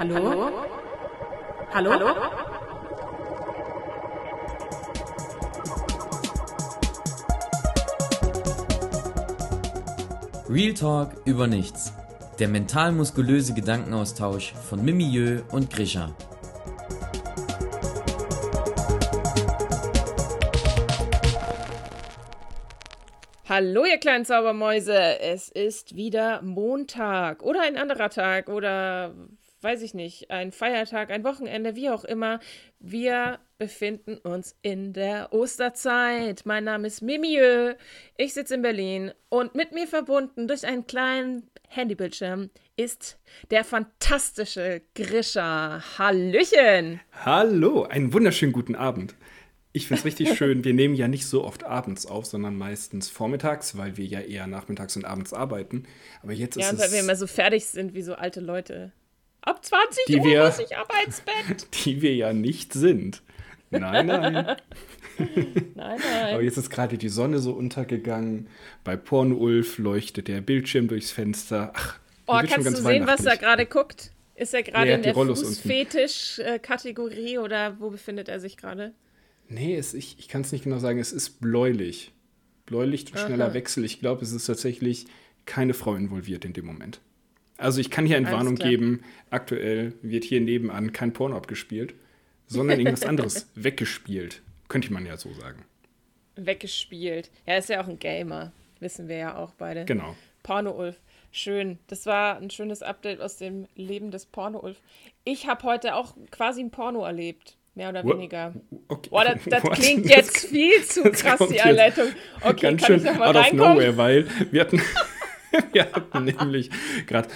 Hallo? Hallo? Hallo? Real Talk über nichts. Der mental-muskulöse Gedankenaustausch von Mimieux und Grisha. Hallo, ihr kleinen Zaubermäuse. Es ist wieder Montag oder ein anderer Tag oder weiß ich nicht, ein Feiertag, ein Wochenende, wie auch immer. Wir befinden uns in der Osterzeit. Mein Name ist Mimieux. Ich sitze in Berlin und mit mir verbunden durch einen kleinen Handybildschirm ist der fantastische Grisha. Hallöchen! Hallo, einen wunderschönen guten Abend. Ich finde es richtig schön. Wir nehmen ja nicht so oft abends auf, sondern meistens vormittags, weil wir ja eher nachmittags und abends arbeiten. Aber jetzt ja, ist es. weil wir immer so fertig sind wie so alte Leute. Ab 20 Die Uhr wir- muss ich ab ins Bett. Die wir ja nicht sind. Nein, nein. Nein, Aber nein. jetzt ist gerade die Sonne so untergegangen. Bei Porno-Ulf leuchtet der Bildschirm durchs Fenster. Ach, Oh, kannst du sehen, was er gerade guckt? Ist er gerade Nee, in der. Fußfetisch-Kategorie oder wo befindet er sich gerade? Nee, es, ich, ich kann es nicht genau sagen. Es ist bläulich. Bläulich und schneller Aha. Wechsel. Ich glaube, es ist tatsächlich keine Frau involviert in dem Moment. Also ich kann hier Entwarnung geben. Aktuell wird hier nebenan kein Porno abgespielt, sondern irgendwas anderes weggespielt. Könnte man ja so sagen. Weggespielt. Er ist ja auch ein Gamer. Wissen wir ja auch beide. Genau. Porno-Ulf. Schön. Das war ein schönes Update aus dem Leben des Porno-Ulf. Ich habe heute auch quasi ein Porno erlebt. Mehr oder What? weniger. Okay. Boah, das, das klingt Das- jetzt viel zu das krass, die Anleitung. Okay, Ganz kann ich schön noch mal out of reinkommen? nowhere, weil wir hatten, wir hatten nämlich gerade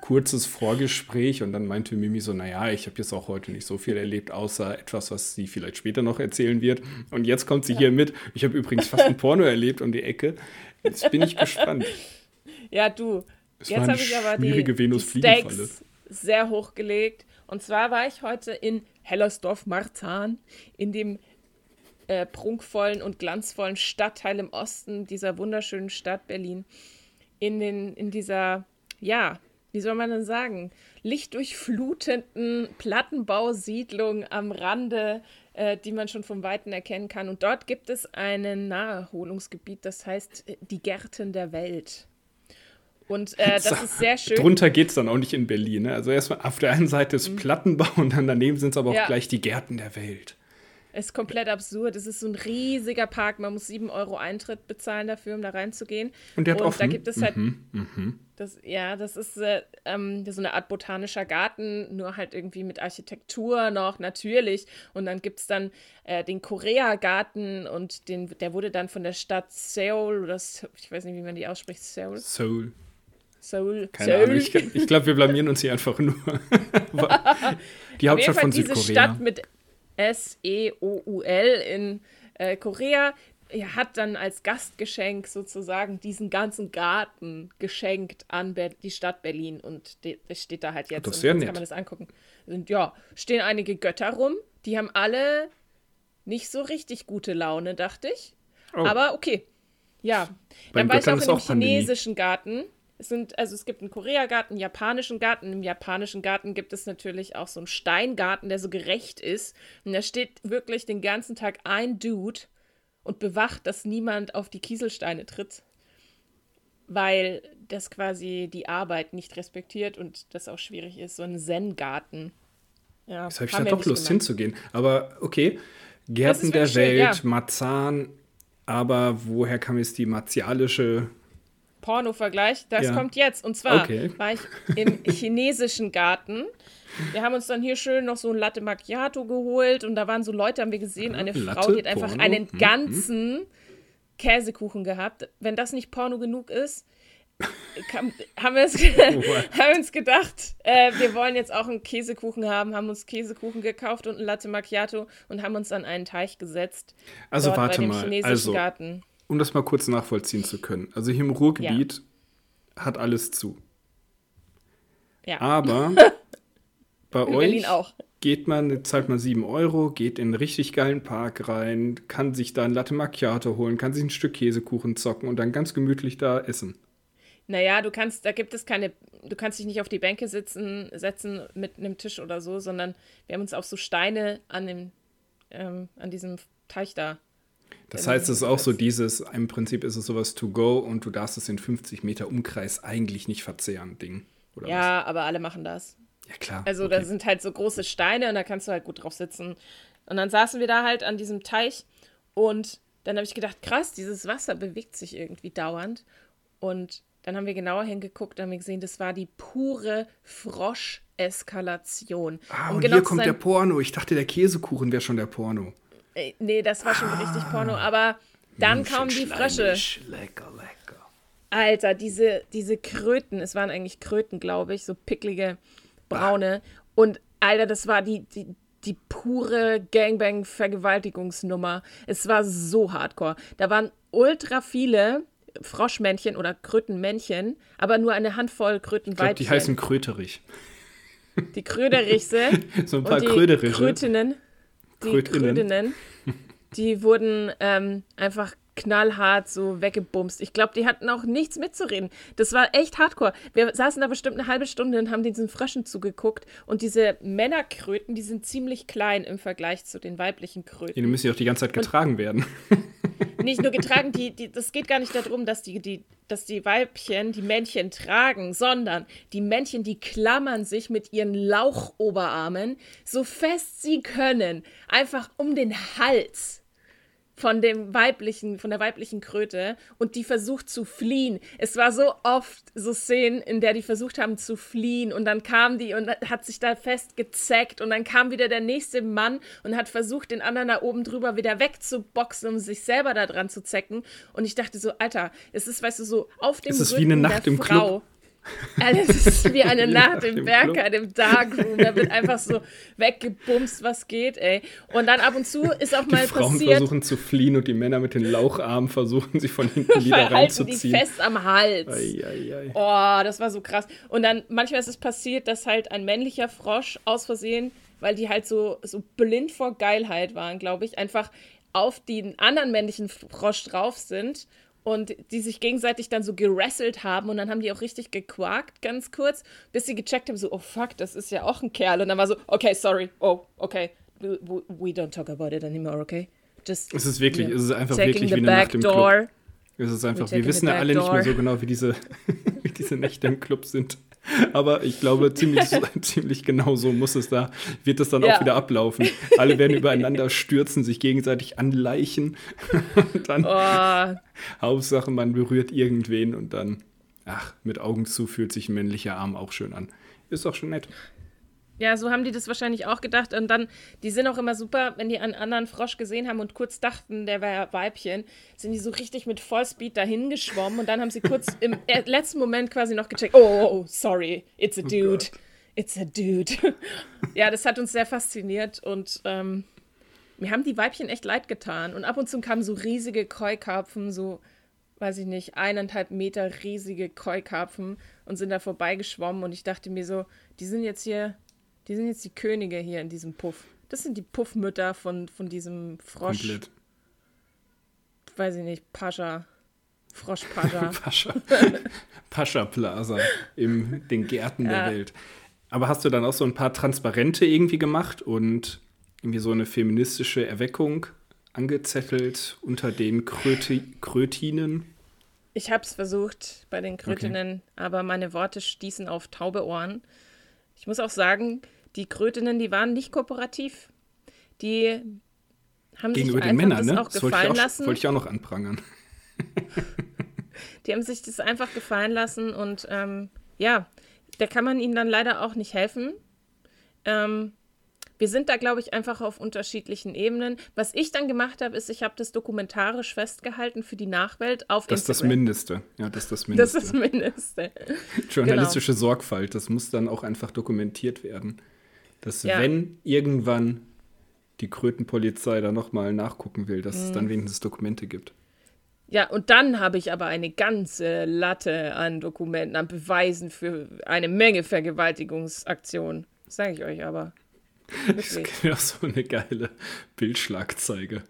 kurzes Vorgespräch und dann meinte Mimi so, naja, ich habe jetzt auch heute nicht so viel erlebt, außer etwas, was sie vielleicht später noch erzählen wird. Und jetzt kommt sie hier mit. Ich habe übrigens fast ein Porno erlebt um die Ecke. Jetzt bin ich gespannt. Ja, du. Es Jetzt habe ich aber die, die. Stakes sehr hochgelegt. Und zwar war ich heute in Hellersdorf-Marzahn, in dem äh, prunkvollen und glanzvollen Stadtteil im Osten dieser wunderschönen Stadt Berlin. In, den, in dieser, ja, wie soll man denn sagen, lichtdurchflutenden Plattenbausiedlung am Rande, äh, die man schon vom Weiten erkennen kann. Und dort gibt es ein Naherholungsgebiet, das heißt äh, die Gärten der Welt. Und äh, das ist sehr schön. Drunter geht es dann auch nicht in Berlin. Ne? Also erstmal auf der einen Seite ist Plattenbau und dann daneben sind es aber auch Mhm. Ja. gleich die Gärten der Welt. Ist komplett absurd. Es ist so ein riesiger Park. Man muss 7 Euro Eintritt bezahlen dafür, um da reinzugehen. Und der hat da offen? gibt es halt. Mhm, Das, ja, das ist äh, ähm, so eine Art botanischer Garten, nur halt irgendwie mit Architektur noch, natürlich. Und dann gibt es dann äh, den Korea-Garten und den, der wurde dann von der Stadt Seoul oder ich weiß nicht, wie man die ausspricht, Seoul. Soul. Seoul. Keine Seoul. Ahnung, ich, ich glaube, wir blamieren uns hier einfach nur. die Hauptstadt von diese Südkorea. Stadt mit S-E-O-U-L in äh, Korea ja, hat dann als Gastgeschenk sozusagen diesen ganzen Garten geschenkt an Ber die Stadt Berlin und das steht da halt jetzt. Das ist und jetzt nett. kann man das angucken. Sind, ja, stehen einige Götter rum, die haben alle nicht so richtig gute Laune, dachte ich. Oh. Aber okay. Ja. Bei Dann den war ich Göttern auch in dem auch Pandemie. chinesischen Garten. Es sind, also es gibt einen Korea-Garten, einen japanischen Garten. Im japanischen Garten gibt es natürlich auch so einen Steingarten, der so gerecht ist. Und da steht wirklich den ganzen Tag ein Dude und bewacht, dass niemand auf die Kieselsteine tritt. Weil das quasi die Arbeit nicht respektiert und das auch schwierig ist. So ein Zen-Garten. Ja, Jetzt habe ich haben da wir doch Lust gemacht. hinzugehen. Aber okay, Gärten der wirklich schön, Welt, ja. Marzahn, aber woher kam jetzt die martialische. Porno-Vergleich, das Ja. kommt jetzt. Und zwar Okay. war ich im chinesischen Garten. Wir haben uns dann hier schön noch so ein Latte Macchiato geholt und da waren so Leute, haben wir gesehen, eine Frau, Latte, die hat einfach Porno, einen hm, ganzen Käsekuchen gehabt. Wenn das nicht Porno genug ist, kam, haben, wir uns, haben uns gedacht, äh, wir wollen jetzt auch einen Käsekuchen haben, haben uns Käsekuchen gekauft und ein Latte Macchiato und haben uns an einen Teich gesetzt. Also warte mal. chinesischen Also, Garten. Um das mal kurz nachvollziehen zu können. Also hier im Ruhrgebiet hat alles zu. Ja, Aber bei in euch geht man, zahlt man 7 Euro, geht in einen richtig geilen Park rein, kann sich da ein Latte Macchiato holen, kann sich ein Stück Käsekuchen zocken und dann ganz gemütlich da essen. Naja, du kannst, da gibt es keine, du kannst dich nicht auf die Bänke sitzen, setzen mit einem Tisch oder so, sondern wir haben uns auf so Steine an dem, ähm, an diesem Teich da. Das heißt, es ist auch so dieses, im Prinzip ist es sowas to go und du darfst es in 50 Meter Umkreis eigentlich nicht verzehren, Ding. Oder ja, was? aber alle machen das. Ja, klar. Also okay. da sind halt so große Steine und da kannst du halt gut drauf sitzen. Und dann saßen wir da halt an diesem Teich und dann habe ich gedacht, krass, dieses Wasser bewegt sich irgendwie dauernd. Und dann haben wir genauer hingeguckt und haben gesehen, das war die pure Froscheskalation. Ah, und, und genau hier kommt der Porno. Ich dachte, der Käsekuchen wäre schon der Porno. Äh, nee, das war schon ah, richtig Porno. Aber dann kamen die Frösche. Lecker, lecker. Alter, diese, diese Kröten, es waren eigentlich Kröten, glaube ich, so picklige braune. Und Alter, das war die, die, die pure Gangbang-Vergewaltigungsnummer. Es war so hardcore. Da waren ultra viele Froschmännchen oder Krötenmännchen, aber nur eine Handvoll Krötenweibchen. Ich glaub, die heißen Kröterich. Die Kröderichse. so ein paar Kröderiche. Krötinnen. Die Krötinnen. Krötinnen. Die wurden ähm, einfach knallhart so weggebumst. Ich glaube, die hatten auch nichts mitzureden. Das war echt hardcore. Wir saßen da bestimmt eine halbe Stunde und haben diesen Fröschen zugeguckt. Und diese Männerkröten, die sind ziemlich klein im Vergleich zu den weiblichen Kröten. Die müssen ja auch die ganze Zeit getragen und werden. Nicht nur getragen, die, die, das geht gar nicht darum, dass die, die, dass die Weibchen die Männchen tragen, sondern die Männchen, die klammern sich mit ihren Lauchoberarmen so fest sie können, einfach um den Hals von dem weiblichen, von der weiblichen Kröte und die versucht zu fliehen. Es war so oft so Szenen, in der die versucht haben zu fliehen und dann kam die und hat sich da festgezeckt und dann kam wieder der nächste Mann und hat versucht, den anderen da oben drüber wieder wegzuboxen, um sich selber da dran zu zecken. Und ich dachte so, Alter, es ist, weißt du, so auf dem es ist Rücken wie eine Nacht der im Frau. Club. Alles ist wie eine Nacht im Berker, im Darkroom. Da wird einfach so weggebumst, was geht, ey. Und dann ab und zu ist auch mal die Frauen passiert. versuchen zu fliehen und die Männer mit den Laucharmen versuchen, sich von hinten wieder reinzuziehen. die fest am Hals. Ei, ei, ei. Oh, das war so krass. Und dann manchmal ist es passiert, dass halt ein männlicher Frosch aus Versehen, weil die halt so, so blind vor Geilheit waren, glaube ich, einfach auf den anderen männlichen Frosch drauf sind und die sich gegenseitig dann so gerasselt haben und dann haben die auch richtig gequakt, ganz kurz, bis sie gecheckt haben, so, oh fuck, das ist ja auch ein Kerl. Und dann war so, okay, sorry, oh, okay, we, we don't talk about it anymore, okay? Just, es ist wirklich, es ist einfach wirklich wie eine Nacht im door. Club. Es ist einfach, wir wissen ja alle door. nicht mehr so genau, wie diese, wie diese Nächte im Club sind. Aber ich glaube, ziemlich, ziemlich genau so muss es da, wird es dann ja. auch wieder ablaufen. Alle werden übereinander stürzen, sich gegenseitig anleichen. und dann, oh. Hauptsache, man berührt irgendwen und dann, ach, mit Augen zu fühlt sich ein männlicher Arm auch schön an. Ist doch schon nett. Ja, so haben die das wahrscheinlich auch gedacht. Und dann, die sind auch immer super, wenn die einen anderen Frosch gesehen haben und kurz dachten, der wäre Weibchen, sind die so richtig mit Vollspeed dahin geschwommen und dann haben sie kurz im letzten Moment quasi noch gecheckt, oh, oh, oh sorry, it's a oh dude. Oh it's a dude. ja, das hat uns sehr fasziniert und ähm, mir haben die Weibchen echt leid getan. Und ab und zu kamen so riesige Keukarpfen, so, weiß ich nicht, eineinhalb Meter riesige Keukarpfen und sind da vorbeigeschwommen und ich dachte mir so, die sind jetzt hier die sind jetzt die Könige hier in diesem Puff. Das sind die Puffmütter von, von diesem Frosch. Komplett. Weiß ich nicht, Pascha. Frosch Pascha. Pascha. Pascha Plaza in den Gärten ja. der Welt. Aber hast du dann auch so ein paar Transparente irgendwie gemacht und irgendwie so eine feministische Erweckung angezettelt unter den Kröti Krötinen? Ich habe es versucht bei den Krötinnen, okay. aber meine Worte stießen auf taube Ohren. Ich muss auch sagen, die Krötinnen, die waren nicht kooperativ. Die haben Gegenüber sich den Männern, ne? auch das gefallen wollte auch, lassen. Wollte ich auch noch anprangern. die haben sich das einfach gefallen lassen und ähm, ja, da kann man ihnen dann leider auch nicht helfen. Ähm, wir sind da, glaube ich, einfach auf unterschiedlichen Ebenen. Was ich dann gemacht habe, ist, ich habe das dokumentarisch festgehalten für die Nachwelt auf das Instagram. Das ist das Mindeste. Ja, das ist das Mindeste. Das ist das Mindeste. Journalistische genau. Sorgfalt, das muss dann auch einfach dokumentiert werden dass ja. wenn irgendwann die Krötenpolizei da nochmal nachgucken will, dass mhm. es dann mhm. wenigstens Dokumente gibt. Ja, und dann habe ich aber eine ganze Latte an Dokumenten, an Beweisen für eine Menge Vergewaltigungsaktionen. Sage ich euch aber. Wirklich. Das wäre auch so eine geile Bildschlagzeige.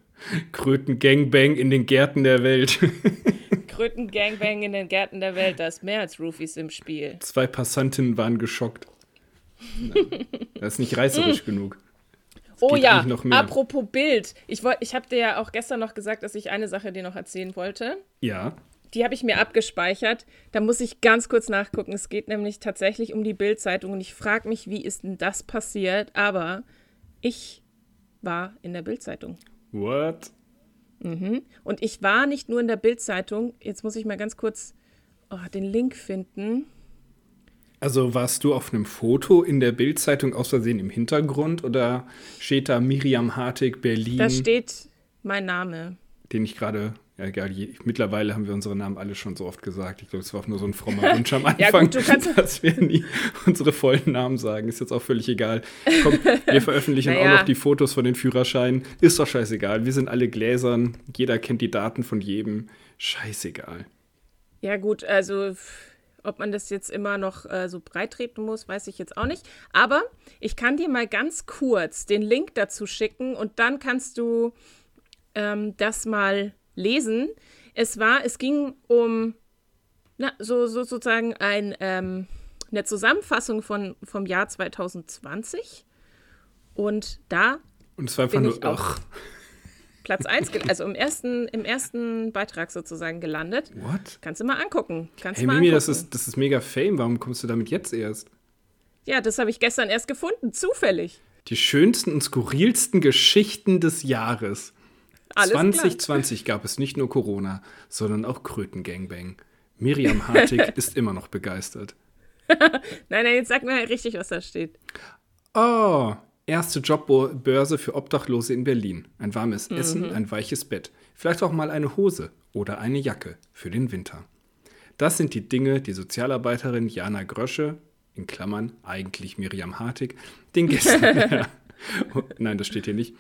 Kröten Gangbang in den Gärten der Welt. Kröten Gangbang in den Gärten der Welt, da ist mehr als Roofies im Spiel. Zwei Passantinnen waren geschockt. Das ist nicht reißerisch genug. Es Oh ja, apropos Bild. Ich, ich habe dir ja auch gestern noch gesagt, dass ich eine Sache dir noch erzählen wollte. Ja. Die habe ich mir abgespeichert. Da muss ich ganz kurz nachgucken. Es geht nämlich tatsächlich um die Bild-Zeitung und ich frage mich, wie ist denn das passiert? Aber ich war in der Bild-Zeitung. What? Und ich war nicht nur in der Bild-Zeitung. Jetzt muss ich mal ganz kurz oh, den Link finden. Also warst du auf einem Foto in der Bildzeitung aus Versehen im Hintergrund oder steht da Miriam Hartig Berlin, Da steht mein Name. den ich gerade, ja egal, je, mittlerweile haben wir unsere Namen alle schon so oft gesagt. Ich glaube, es war auch nur so ein frommer Wunsch am Anfang, Ja, gut, du dass wir nie unsere vollen Namen sagen. Ist jetzt auch völlig egal. Komm, wir veröffentlichen Naja. auch noch die Fotos von den Führerscheinen. Ist doch scheißegal. Wir sind alle gläsern. Jeder kennt die Daten von jedem. Scheißegal. Ja, gut, also ob man das jetzt immer noch äh, so breit treten muss, weiß ich jetzt auch nicht. Aber ich kann dir mal ganz kurz den Link dazu schicken und dann kannst du ähm, das mal lesen. Es war, es ging um na, so, so sozusagen ein, ähm, eine Zusammenfassung von, vom Jahr 2020. Und da Und es war einfach Bin nur, ich auch. ach, Platz 1, also im ersten, im ersten Beitrag sozusagen gelandet. what? Kannst du mal angucken. Kannst Hey mal Mimi, angucken. das ist, das ist mega Fame. Warum kommst du damit jetzt erst? Ja, das habe ich gestern erst gefunden, zufällig. Die schönsten und skurrilsten Geschichten des Jahres. Alles 2020 gab es nicht nur Corona, sondern auch Kröten-Gangbang. Miriam Hartig ist immer noch begeistert. Nein, nein, jetzt sag mir richtig, was da steht. Oh, erste Jobbörse für Obdachlose in Berlin. Ein warmes Essen, ein weiches Bett. Vielleicht auch mal eine Hose oder eine Jacke für den Winter. Das sind die Dinge, die Sozialarbeiterin Jana Grösche, in Klammern eigentlich Miriam Hartig, den Gästen. ja. Oh, Nein, das steht hier nicht.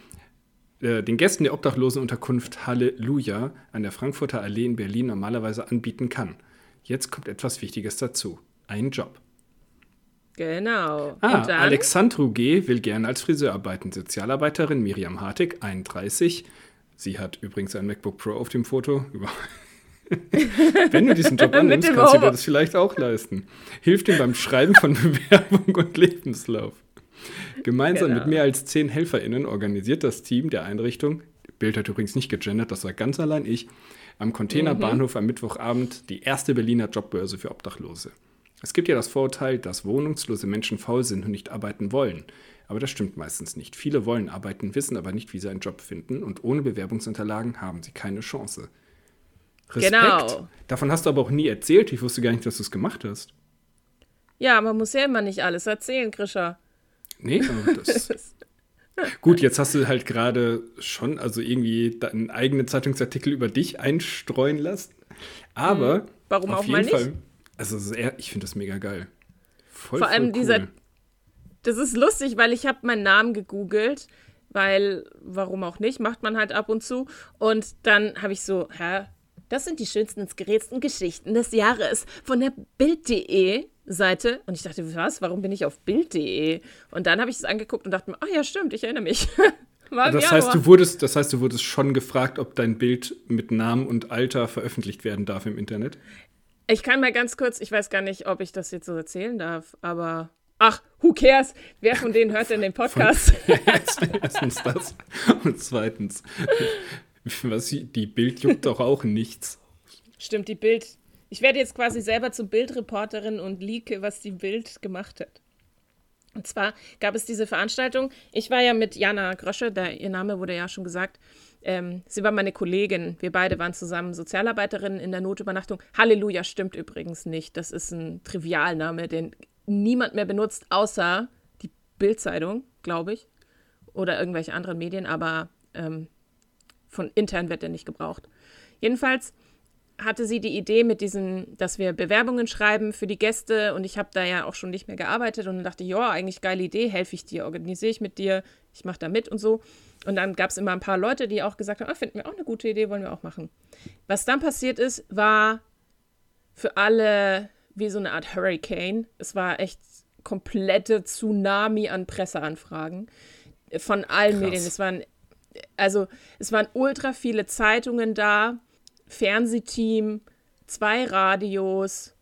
Äh, Den Gästen der Obdachlosenunterkunft Halleluja an der Frankfurter Allee in Berlin normalerweise anbieten kann. Jetzt kommt etwas Wichtiges dazu. Ein Job. Genau. Ah, Alexandru G. will gerne als Friseur arbeiten. Sozialarbeiterin Miriam Hartig, 31. Sie hat übrigens ein MacBook Pro auf dem Foto. Wenn du diesen Job annimmst, kannst du dir das vielleicht auch leisten. Hilft ihm beim Schreiben von Bewerbung und Lebenslauf. Gemeinsam Genau. mit mehr als zehn HelferInnen organisiert das Team der Einrichtung, Bild hat übrigens nicht gegendert, das war ganz allein ich, am Containerbahnhof am Mittwochabend die erste Berliner Jobbörse für Obdachlose. Es gibt ja das Vorurteil, dass wohnungslose Menschen faul sind und nicht arbeiten wollen. Aber das stimmt meistens nicht. Viele wollen arbeiten, wissen aber nicht, wie sie einen Job finden und ohne Bewerbungsunterlagen haben sie keine Chance. Respekt. Genau. Davon hast du aber auch nie erzählt. Ich wusste gar nicht, dass du es gemacht hast. ja, man muss ja immer nicht alles erzählen, Grisha. Nee, aber das. Gut, jetzt hast du halt gerade schon, also irgendwie einen eigenen Zeitungsartikel über dich einstreuen lassen. Aber. Hm. Warum auf auch jeden mal nicht? Fall, also sehr, ich finde das mega geil. Voll, Vor allem voll cool. dieser- Das ist lustig, weil ich habe meinen Namen gegoogelt, weil, warum auch nicht, macht man halt ab und zu. Und dann habe ich so, hä, das sind die schönsten und skurrilsten Geschichten des Jahres von der Bild.de Seite. Und ich dachte, was, warum bin ich auf Bild.de? Und dann habe ich es angeguckt und dachte mir, ach ja, stimmt, ich erinnere mich. War Das heißt, du wurdest, das heißt, du wurdest schon gefragt, ob dein Bild mit Namen und Alter veröffentlicht werden darf im Internet. Ich kann mal ganz kurz, ich weiß gar nicht, ob ich das jetzt so erzählen darf, aber ach, who cares? Wer von denen hört denn den Podcast? Erstens das. Und zweitens, was, die Bild juckt doch auch nichts. Stimmt, die Bild. Ich werde jetzt quasi selber zur Bildreporterin und leake, was die Bild gemacht hat. Und zwar gab es diese Veranstaltung. Ich war ja mit Jana Grösche, da, ihr Name wurde ja schon gesagt. Ähm, sie war meine Kollegin. Wir beide waren zusammen Sozialarbeiterinnen in der Notübernachtung. Halleluja stimmt übrigens nicht. Das ist ein Trivialname, den niemand mehr benutzt, außer die Bildzeitung, glaube ich. Oder irgendwelche anderen Medien, aber ähm, von intern wird der nicht gebraucht. Jedenfalls hatte sie die Idee mit diesen, dass wir Bewerbungen schreiben für die Gäste und ich habe da ja auch schon nicht mehr gearbeitet und dann dachte ich, ja, eigentlich geile Idee, helfe ich dir, organisiere ich mit dir, ich mache da mit und so. Und dann gab es immer ein paar Leute, die auch gesagt haben, ah, finden wir auch eine gute Idee, wollen wir auch machen. Was dann passiert ist, war für alle wie so eine Art Hurricane. Es war echt komplette Tsunami an Presseanfragen von allen Krass. Medien. Es waren also es waren ultra viele Zeitungen da, Fernsehteam, zwei Radios.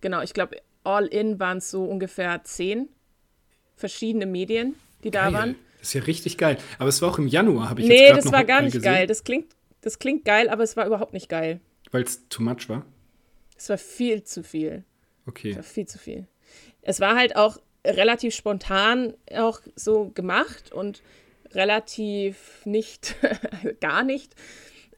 Genau, ich glaube, all in waren es so ungefähr zehn verschiedene Medien, die da Geil. waren. Das ist ja richtig geil. Aber es war auch im Januar, habe ich Nee, jetzt gerade das noch war gar nicht gesehen, geil. Das klingt, das klingt geil, aber es war überhaupt nicht geil. Weil es too much war. Es war viel zu viel. Okay. Es war viel zu viel. Es war halt auch relativ spontan auch so gemacht und relativ nicht, gar nicht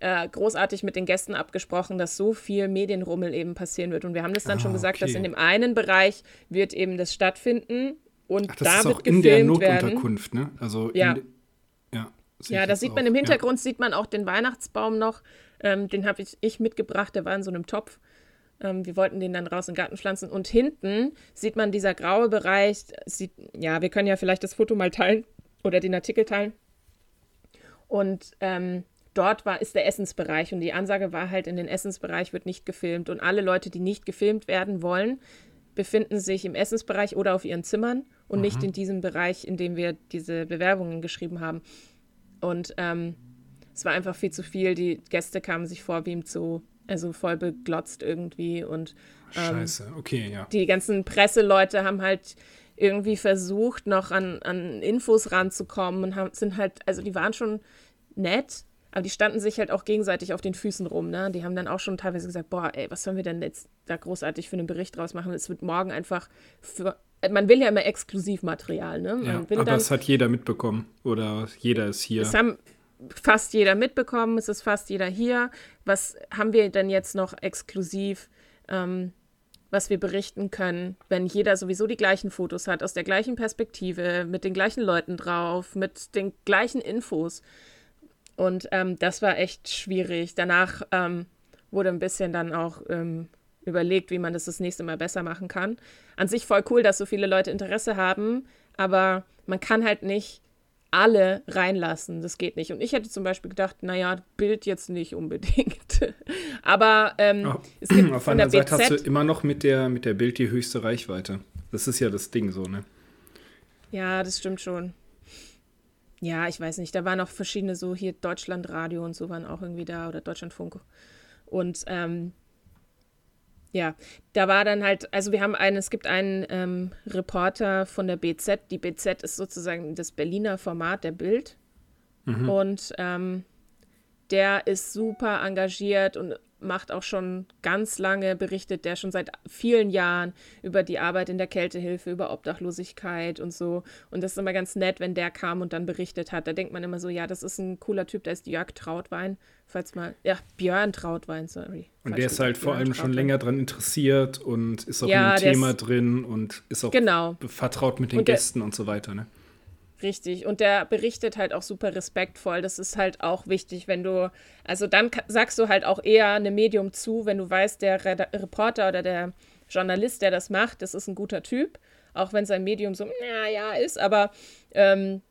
äh, großartig mit den Gästen abgesprochen, dass so viel Medienrummel eben passieren wird. Und wir haben das dann Ah, schon gesagt, dass okay. in dem einen Bereich wird eben das stattfinden und Ach, das da ist wird auch in der gefilmt werden. Notunterkunft, ne? Also Ja. In, ja. Ja, da sieht man auch. im Hintergrund, sieht man auch den Weihnachtsbaum noch. Ähm, den habe ich, ich mitgebracht, der war in so einem Topf. Ähm, wir wollten den dann raus in den Garten pflanzen. Und hinten sieht man dieser graue Bereich. Sieht, ja, wir können ja vielleicht das Foto mal teilen oder den Artikel teilen. Und ähm, dort war, ist der Essensbereich. Und die Ansage war halt, in den Essensbereich wird nicht gefilmt. Und alle Leute, die nicht gefilmt werden wollen, befinden sich im Essensbereich oder auf ihren Zimmern und nicht in diesem Bereich, in dem wir diese Bewerbungen geschrieben haben. Und ähm, es war einfach viel zu viel. Die Gäste kamen sich vor wie im Zoo, also voll beglotzt irgendwie. Und Ja. Scheiße, okay, ja. die ganzen Presseleute haben halt irgendwie versucht, noch an, an Infos ranzukommen und haben, sind halt, also die waren schon nett, aber die standen sich halt auch gegenseitig auf den Füßen rum. Ne? Die haben dann auch schon teilweise gesagt, boah, ey, was sollen wir denn jetzt da großartig für einen Bericht draus machen? Es wird morgen einfach für, man will ja immer Exklusivmaterial, ne? Man ja. Aber dann, es hat jeder mitbekommen. Oder jeder ist hier. es haben fast jeder mitbekommen, es ist fast jeder hier. Was haben wir denn jetzt noch exklusiv, ähm, was wir berichten können, wenn jeder sowieso die gleichen Fotos hat, aus der gleichen Perspektive, mit den gleichen Leuten drauf, mit den gleichen Infos? Und ähm, das war echt schwierig. Danach ähm, wurde ein bisschen dann auch ähm, überlegt, wie man das das nächste Mal besser machen kann. An sich voll cool, dass so viele Leute Interesse haben, aber man kann halt nicht alle reinlassen. Das geht nicht. Und ich hätte zum Beispiel gedacht, naja, Bild jetzt nicht unbedingt. aber Oh. es gibt Auf von der Seite hast du BZ. immer noch mit der, mit der Bild die höchste Reichweite. Das ist ja das Ding so, ne? Ja, das stimmt schon. Ja, ich weiß nicht. Da waren auch verschiedene so hier Deutschlandradio und so waren auch irgendwie da oder Deutschlandfunk. Und ähm, ja, da war dann halt, also wir haben einen, es gibt einen ähm, Reporter von der BZ. Die BZ ist sozusagen das Berliner Format der Bild. Und ähm, der ist super engagiert und macht auch schon ganz lange, berichtet der schon seit vielen Jahren über die Arbeit in der Kältehilfe, über Obdachlosigkeit und so. Und das ist immer ganz nett, wenn der kam und dann berichtet hat. Da denkt man immer so, ja, das ist ein cooler Typ, der ist Jörg Trautwein. Falls mal, ja, Björn Trautwein, sorry. Und der ist halt vor allem schon länger dran interessiert und ist auch Ja, der Thema ist- drin und ist auch Genau. vertraut mit den Und der- Gästen und so weiter, ne? Richtig. Und der berichtet halt auch super respektvoll. Das ist halt auch wichtig, wenn du, also dann sagst du halt auch eher einem Medium zu, wenn du weißt, der Reda Reporter oder der Journalist, der das macht, das ist ein guter Typ. Auch wenn sein Medium so, ja, ja, ist, aber ähm,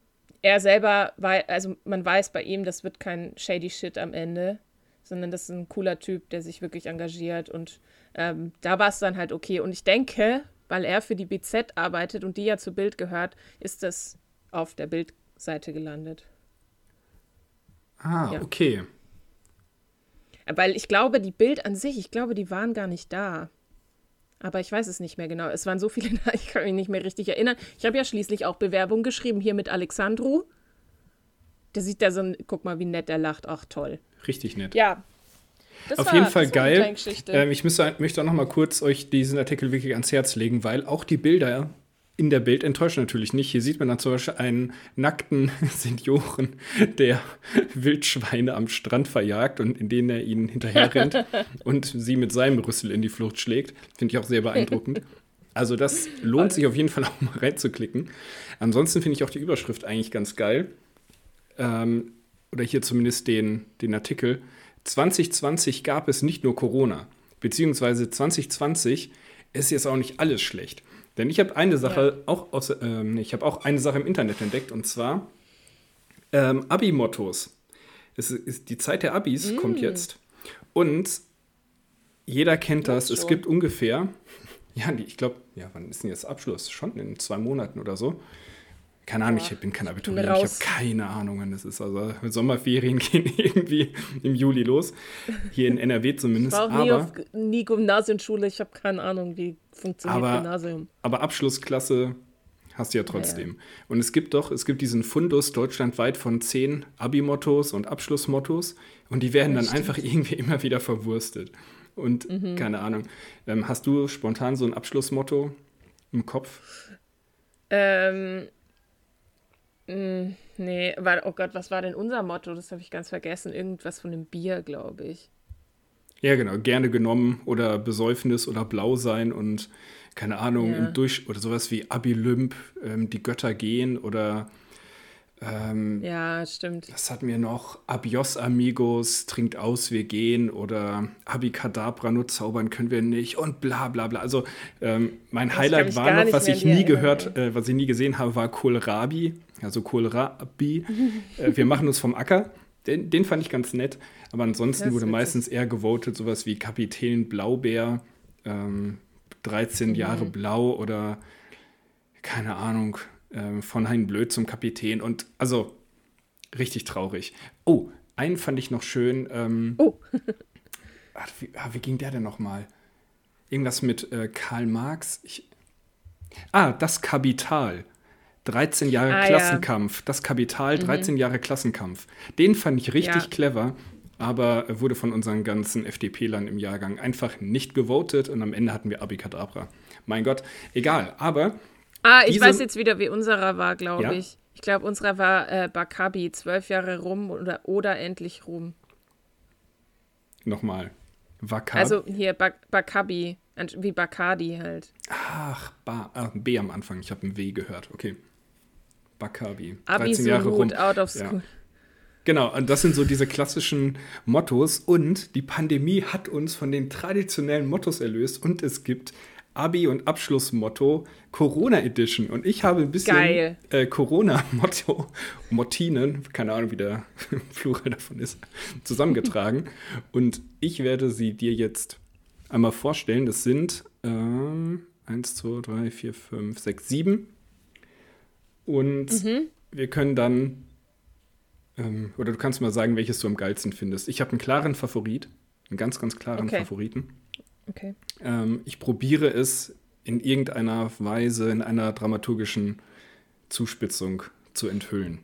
er selber, wei- also man weiß bei ihm, das wird kein shady Shit am Ende, sondern das ist ein cooler Typ, der sich wirklich engagiert. Und ähm, da war es dann halt okay. Und ich denke, weil er für die BZ arbeitet und die ja zu Bild gehört, ist das auf der Bildseite gelandet. Ah, Ja. okay. Weil ich glaube, die Bild an sich, ich glaube, die waren gar nicht da. Aber ich weiß es nicht mehr genau. Es waren so viele da, ich kann mich nicht mehr richtig erinnern. Ich habe ja schließlich auch Bewerbungen geschrieben, hier mit Alexandru. Der sieht da so ein, guck mal, wie nett er lacht. Ach, toll. Richtig nett. Ja. Das Auf war- jeden Fall geil. Ähm, ich müsste, möchte auch noch mal kurz euch diesen Artikel wirklich ans Herz legen, weil auch die Bilder in der Bild enttäuschen natürlich nicht. Hier sieht man dann zum Beispiel einen nackten Senioren, der Wildschweine am Strand verjagt und in denen er ihnen hinterher rennt und sie mit seinem Rüssel in die Flucht schlägt. Finde ich auch sehr beeindruckend. Also das lohnt sich auf jeden Fall auch mal reinzuklicken. Ansonsten finde ich auch die Überschrift eigentlich ganz geil. Ähm, oder hier zumindest den, den Artikel. 2020 gab es nicht nur Corona, beziehungsweise 2020 ist jetzt auch nicht alles schlecht. Denn ich habe eine Sache auch aus, ähm, ich habe auch eine Sache im Internet entdeckt und zwar ähm, Abi-Mottos. Es ist die Zeit der Abis kommt jetzt und jeder kennt das. Jetzt Es gibt ungefähr, ja, ich glaube, ja, wann ist denn jetzt Abschluss? Schon in zwei Monaten oder so. Keine Ahnung, Boah, ich bin kein Abiturient, ich habe keine Ahnung, wann das ist. Also Sommerferien gehen irgendwie im Juli los, hier in NRW zumindest. Ich war auch nie, Aber, auf, nie Gymnasienschule. Ich habe keine Ahnung, wie funktioniert Aber- Gymnasium. aber Abschlussklasse hast du ja trotzdem. Und es gibt doch, es gibt diesen Fundus deutschlandweit von zehn Abi-Mottos und Abschlussmottos und die werden dann einfach irgendwie immer wieder verwurstet. Und Mhm. keine Ahnung, ähm, hast du spontan so ein Abschlussmotto im Kopf? Ähm, mh, nee, war, oh Gott, was war denn unser Motto? Das habe ich ganz vergessen. Irgendwas von dem Bier, glaube ich. Ja, genau, gerne genommen oder Besäufnis oder Blau sein und keine Ahnung, Ja. im Durch oder sowas wie Abilymp, ähm, die Götter gehen oder ähm, Ja, stimmt. was hatten wir noch? Abios amigos, trinkt aus, wir gehen oder Abikadabra, nur zaubern können wir nicht und bla bla bla. Also ähm, mein kann Highlight war noch, was ich nie gehört, äh, was ich nie gesehen habe, war Kohlrabi, also Kohlrabi. äh, wir machen uns vom Acker. Den, den fand ich ganz nett, aber ansonsten Das wurde meistens eher gewotet, sowas wie Kapitän Blaubeer, ähm, 13 Mhm. Jahre blau oder keine Ahnung, ähm, von Hein Blöd zum Kapitän und also richtig traurig. Oh, einen fand ich noch schön. Ähm, Oh. ach, wie, ah, wie ging der denn nochmal? Irgendwas mit äh, Karl Marx. Ich, ah, das Kapital. 13 Jahre Ah, ja. Mhm. Klassenkampf. Das Kapital, 13 Jahre Klassenkampf. Den fand ich richtig Ja. clever, aber er wurde von unseren ganzen FDP-Lern im Jahrgang einfach nicht gewotet und am Ende hatten wir Abikadabra. Mein Gott, egal. Aber Ah, ich Diese- weiß jetzt wieder, wie unserer war, glaube Ja? ich. Ich glaube, unserer war äh, Bakabi, zwölf Jahre rum oder, oder endlich rum. nochmal. Vakab. Also hier Bak Bakabi, wie Bacardi halt. Ach, ba, ah, B am Anfang. Ich habe ein W gehört. Okay. Bakabi. Abi 13 Jahre rum. Surut, out of Ja. school. Genau, und das sind so diese klassischen Mottos. Und die Pandemie hat uns von den traditionellen Mottos erlöst. Und es gibt Abi- und Abschlussmotto Corona Edition. Und ich habe ein bisschen äh, Corona-Motto, Mottinen, keine Ahnung, wie der Plural davon ist, zusammengetragen. und ich werde sie dir jetzt einmal vorstellen. Das sind ähm, 1, 2, 3, 4, 5, 6, 7. Und Mhm. wir können dann, ähm, oder du kannst mal sagen, welches du am geilsten findest. Ich habe einen klaren Favorit, einen ganz, ganz klaren Okay. Favoriten. Okay. Ähm, ich probiere es in irgendeiner Weise, in einer dramaturgischen Zuspitzung zu enthüllen.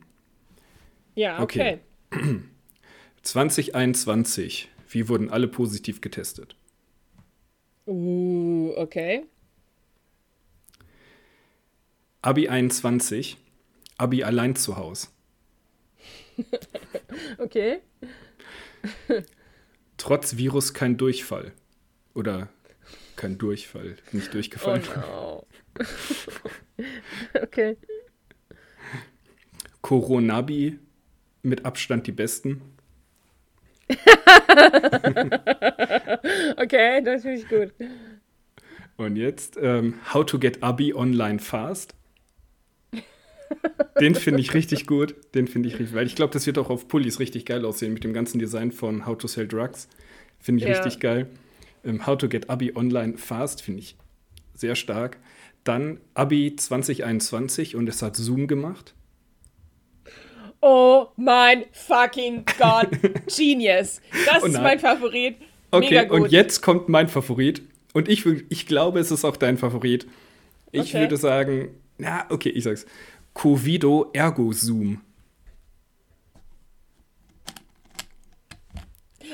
Ja, okay. Okay. 2021, wie wurden alle positiv getestet? Uh, okay. Abi 21, Abi allein zu Haus. Okay. Trotz Virus kein Durchfall. Oder kein Durchfall, nicht Oh durchgefallen. no. okay. Coronabi mit Abstand die besten. Okay, das finde ich gut. Und jetzt ähm, How to get Abi online fast. Den finde ich richtig gut. Den finde ich richtig, weil ich glaube, das wird auch auf Pullis richtig geil aussehen mit dem ganzen Design von How to Sell Drugs. Finde ich Ja. richtig geil. Ähm, How to get Abi online fast finde ich sehr stark. Dann Abi 2021 und es hat Zoom gemacht. Oh mein fucking Gott. Genius. Das Oh ist mein Favorit. Okay, Mega gut. und jetzt kommt mein Favorit. Und ich, ich glaube, es ist auch dein Favorit. Ich Okay. würde sagen, na, okay, ich sag's. Covido ergo Zoom.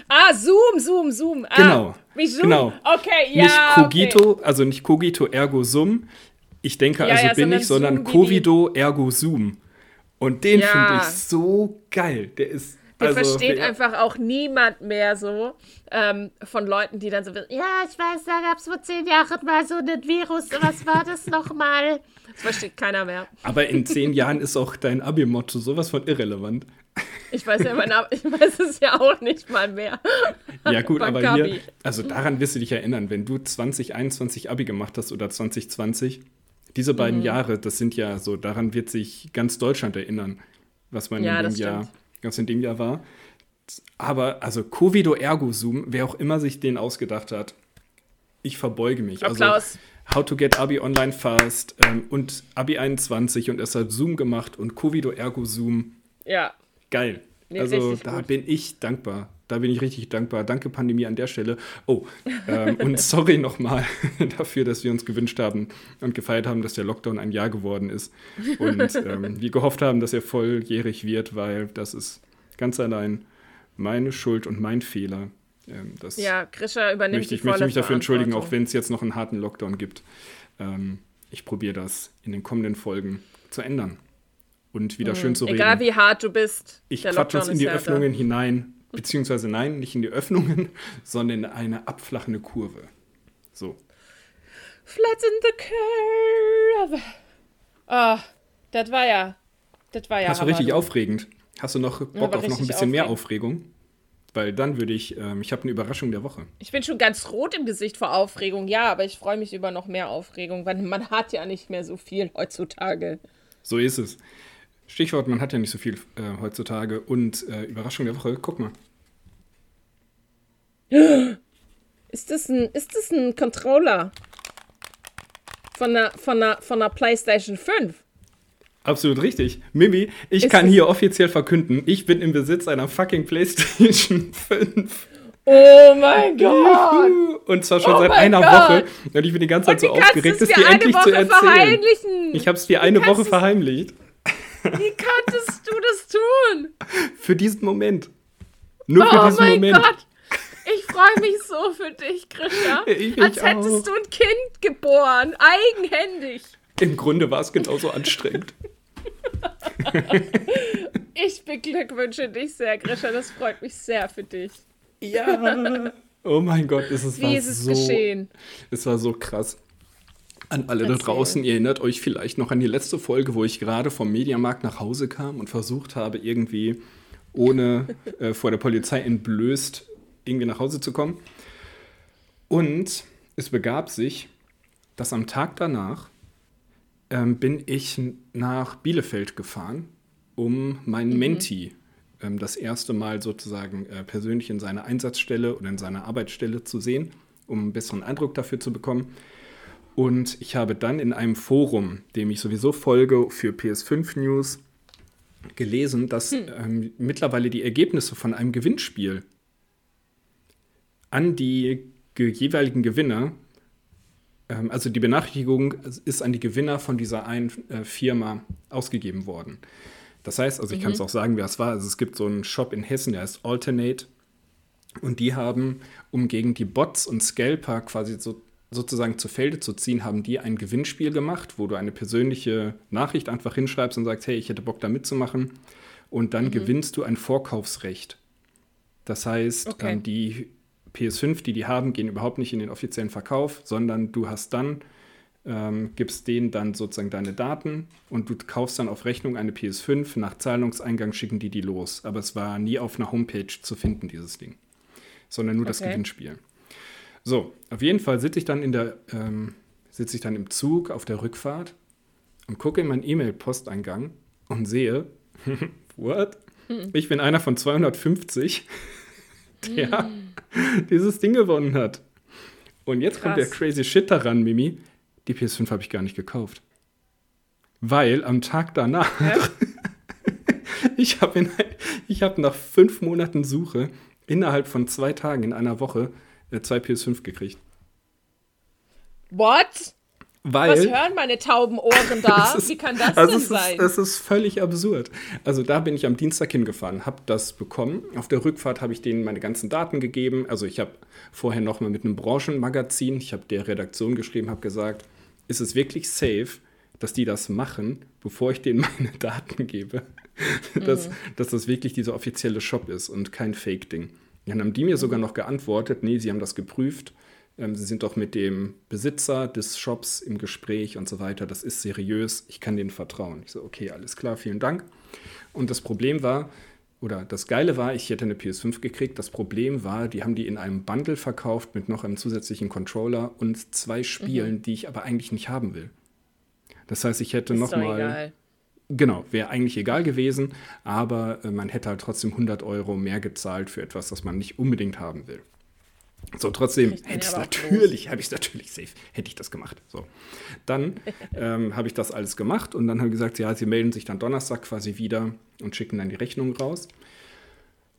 Ah, Zoom, Zoom, Zoom. Ah, Genau. Wie Zoom? Genau. Okay, ja. nicht okay. Cogito, also nicht Cogito ergo Sum. Ich denke, Ja, also ja, bin ich, sondern Zoom Covido ergo Zoom. Und den Ja. finde ich so geil. Der ist. Der also, versteht wer- einfach auch niemand mehr so ähm, von Leuten, die dann so, ja, ich weiß, da gab es vor zehn Jahren mal so ein Virus. Was war das nochmal? Das versteht keiner mehr. Aber in zehn Jahren ist auch dein Abi-Motto sowas von irrelevant. Ich weiß ja, mein Name, ich weiß es ja auch nicht mal mehr. Ja, gut, aber hier, also daran wirst du dich erinnern, wenn du 2021 Abi gemacht hast oder 2020, diese beiden Mhm. Jahre, das sind ja so, daran wird sich ganz Deutschland erinnern, was man Ja, in dem Jahr, was in dem Jahr war. Aber, also Covido ergo Zoom, wer auch immer sich den ausgedacht hat, Ich verbeuge mich. Applaus. Also, How to get Abi online fast ähm, und Abi 21 und deshalb Zoom gemacht und Covido ergo Zoom. Ja. Geil. Nee, also da gut. bin ich dankbar. Da bin ich richtig dankbar. Danke Pandemie an der Stelle. Oh, ähm, und sorry nochmal dafür, dass wir uns gewünscht haben und gefeiert haben, dass der Lockdown ein Jahr geworden ist. Und ähm, wir gehofft haben, dass er volljährig wird, weil das ist ganz allein meine Schuld und mein Fehler. Ähm, das Ja, Grisha übernimmt möchte die ich möchte mich dafür entschuldigen, auch wenn es jetzt noch einen harten Lockdown gibt. Ähm, ich probiere das in den kommenden Folgen zu ändern und wieder schön zu reden. Mhm. Egal wie hart du bist. Ich quatsch uns in die härter. Öffnungen hinein, beziehungsweise nein, nicht in die Öffnungen, sondern in eine abflachende Kurve. So. Flatten the curve. Ah, das war ja. Das war ja. Das war richtig du. aufregend. Hast du noch Bock auf noch ein bisschen mehr aufregend. Aufregung? Weil dann würde ich, ähm, ich habe eine Überraschung der Woche. Ich bin schon ganz rot im Gesicht vor Aufregung, ja, aber ich freue mich über noch mehr Aufregung, weil man hat ja nicht mehr so viel heutzutage. So ist es. Stichwort, man hat ja nicht so viel äh, heutzutage. Und äh, Überraschung der Woche, guck mal. Ist das ein, ist das ein Controller? Von einer, von, einer, von einer PlayStation 5? Absolut richtig. Mimi, ich Ist kann hier offiziell verkünden, ich bin im Besitz einer fucking PlayStation 5. Oh mein Gott! Und zwar schon Oh seit einer Gott. Woche. Und ich bin die ganze Zeit so aufgeregt, es dir endlich Woche zu erzählen. Ich habe es dir eine Woche verheimlicht. Wie konntest du das tun? Für diesen Moment. Nur für Oh diesen mein Moment. Gott! Ich freue mich so für dich, Grisha. Ich Als mich hättest auch. du ein Kind geboren, eigenhändig. Im Grunde war es genauso anstrengend. Ich beglückwünsche dich sehr, Grisha. Das freut mich sehr für dich. Ja. Oh mein Gott, es ist, Wie ist es so, geschehen? Es war so krass. An alle da Erzähl. draußen, ihr erinnert euch vielleicht noch an die letzte Folge, wo ich gerade vom Mediamarkt nach Hause kam und versucht habe, irgendwie ohne äh, vor der Polizei entblößt irgendwie nach Hause zu kommen. Und es begab sich, dass am Tag danach ähm, bin ich nach Bielefeld gefahren, um meinen Menti ähm, das erste Mal sozusagen äh, persönlich in seiner Einsatzstelle oder in seiner Arbeitsstelle zu sehen, um einen besseren Eindruck dafür zu bekommen. Und ich habe dann in einem Forum, dem ich sowieso folge für PS5 News, gelesen, dass ähm, mittlerweile die Ergebnisse von einem Gewinnspiel an die ge jeweiligen Gewinner, ähm, also die Benachrichtigung ist an die Gewinner von dieser einen äh, Firma ausgegeben worden. Das heißt, also ich kann es auch sagen, wer es war. Also es gibt so einen Shop in Hessen, der heißt Alternate. Und die haben, um gegen die Bots und Scalper quasi so, sozusagen zu Felde zu ziehen, haben die ein Gewinnspiel gemacht, wo du eine persönliche Nachricht einfach hinschreibst und sagst, hey, ich hätte Bock da mitzumachen. Und dann gewinnst du ein Vorkaufsrecht. Das heißt, Okay. ähm, die PS5, die die haben, gehen überhaupt nicht in den offiziellen Verkauf, sondern du hast dann, ähm, gibst denen dann sozusagen deine Daten und du kaufst dann auf Rechnung eine PS5. Nach Zahlungseingang schicken die die los. Aber es war nie auf einer Homepage zu finden, dieses Ding. Sondern nur das Okay. Gewinnspiel. So, auf jeden Fall sitze ich dann in der, ähm, sitze ich dann im Zug auf der Rückfahrt und gucke in meinen E-Mail-Posteingang und sehe, what? Ich bin einer von 250, der dieses Ding gewonnen hat. Und jetzt kommt der Krass. crazy Shit daran, Mimi. Die PS5 habe ich gar nicht gekauft. Weil am Tag danach, ich habe hab nach fünf Monaten Suche innerhalb von zwei Tagen in einer Woche äh, zwei PS5 gekriegt. What? Weil, Was hören meine tauben Ohren da? Ist- Wie kann das also denn es sein? Ist, es ist völlig absurd. Also da bin ich am Dienstag hingefahren, habe das bekommen. Auf der Rückfahrt habe ich denen meine ganzen Daten gegeben. Also ich habe vorher noch mal mit einem Branchenmagazin, ich habe der Redaktion geschrieben, habe gesagt, ist es wirklich safe, dass die das machen, bevor ich denen meine Daten gebe? dass, dass das wirklich dieser offizielle Shop ist und kein Fake-Ding. Dann haben die mir sogar noch geantwortet, nee, sie haben das geprüft. Ähm, sie sind doch mit dem Besitzer des Shops im Gespräch und so weiter. Das ist seriös, ich kann denen vertrauen. Ich so, okay, alles klar, vielen Dank. Und das Problem war, oder das Geile war, ich hätte eine PS5 gekriegt. Das Problem war, die haben die in einem Bundle verkauft mit noch einem zusätzlichen Controller und zwei Spielen, die ich aber eigentlich nicht haben will. Das heißt, ich hätte Ist Genau, wäre eigentlich egal gewesen, aber äh, man hätte halt trotzdem 100 Euro mehr gezahlt für etwas, das man nicht unbedingt haben will. So, trotzdem hätte ich natürlich, habe ich natürlich safe, hätte ich das gemacht. So. Dann ähm, habe ich das alles gemacht und dann haben gesagt, ja, sie melden sich dann Donnerstag quasi wieder und schicken dann die Rechnung raus.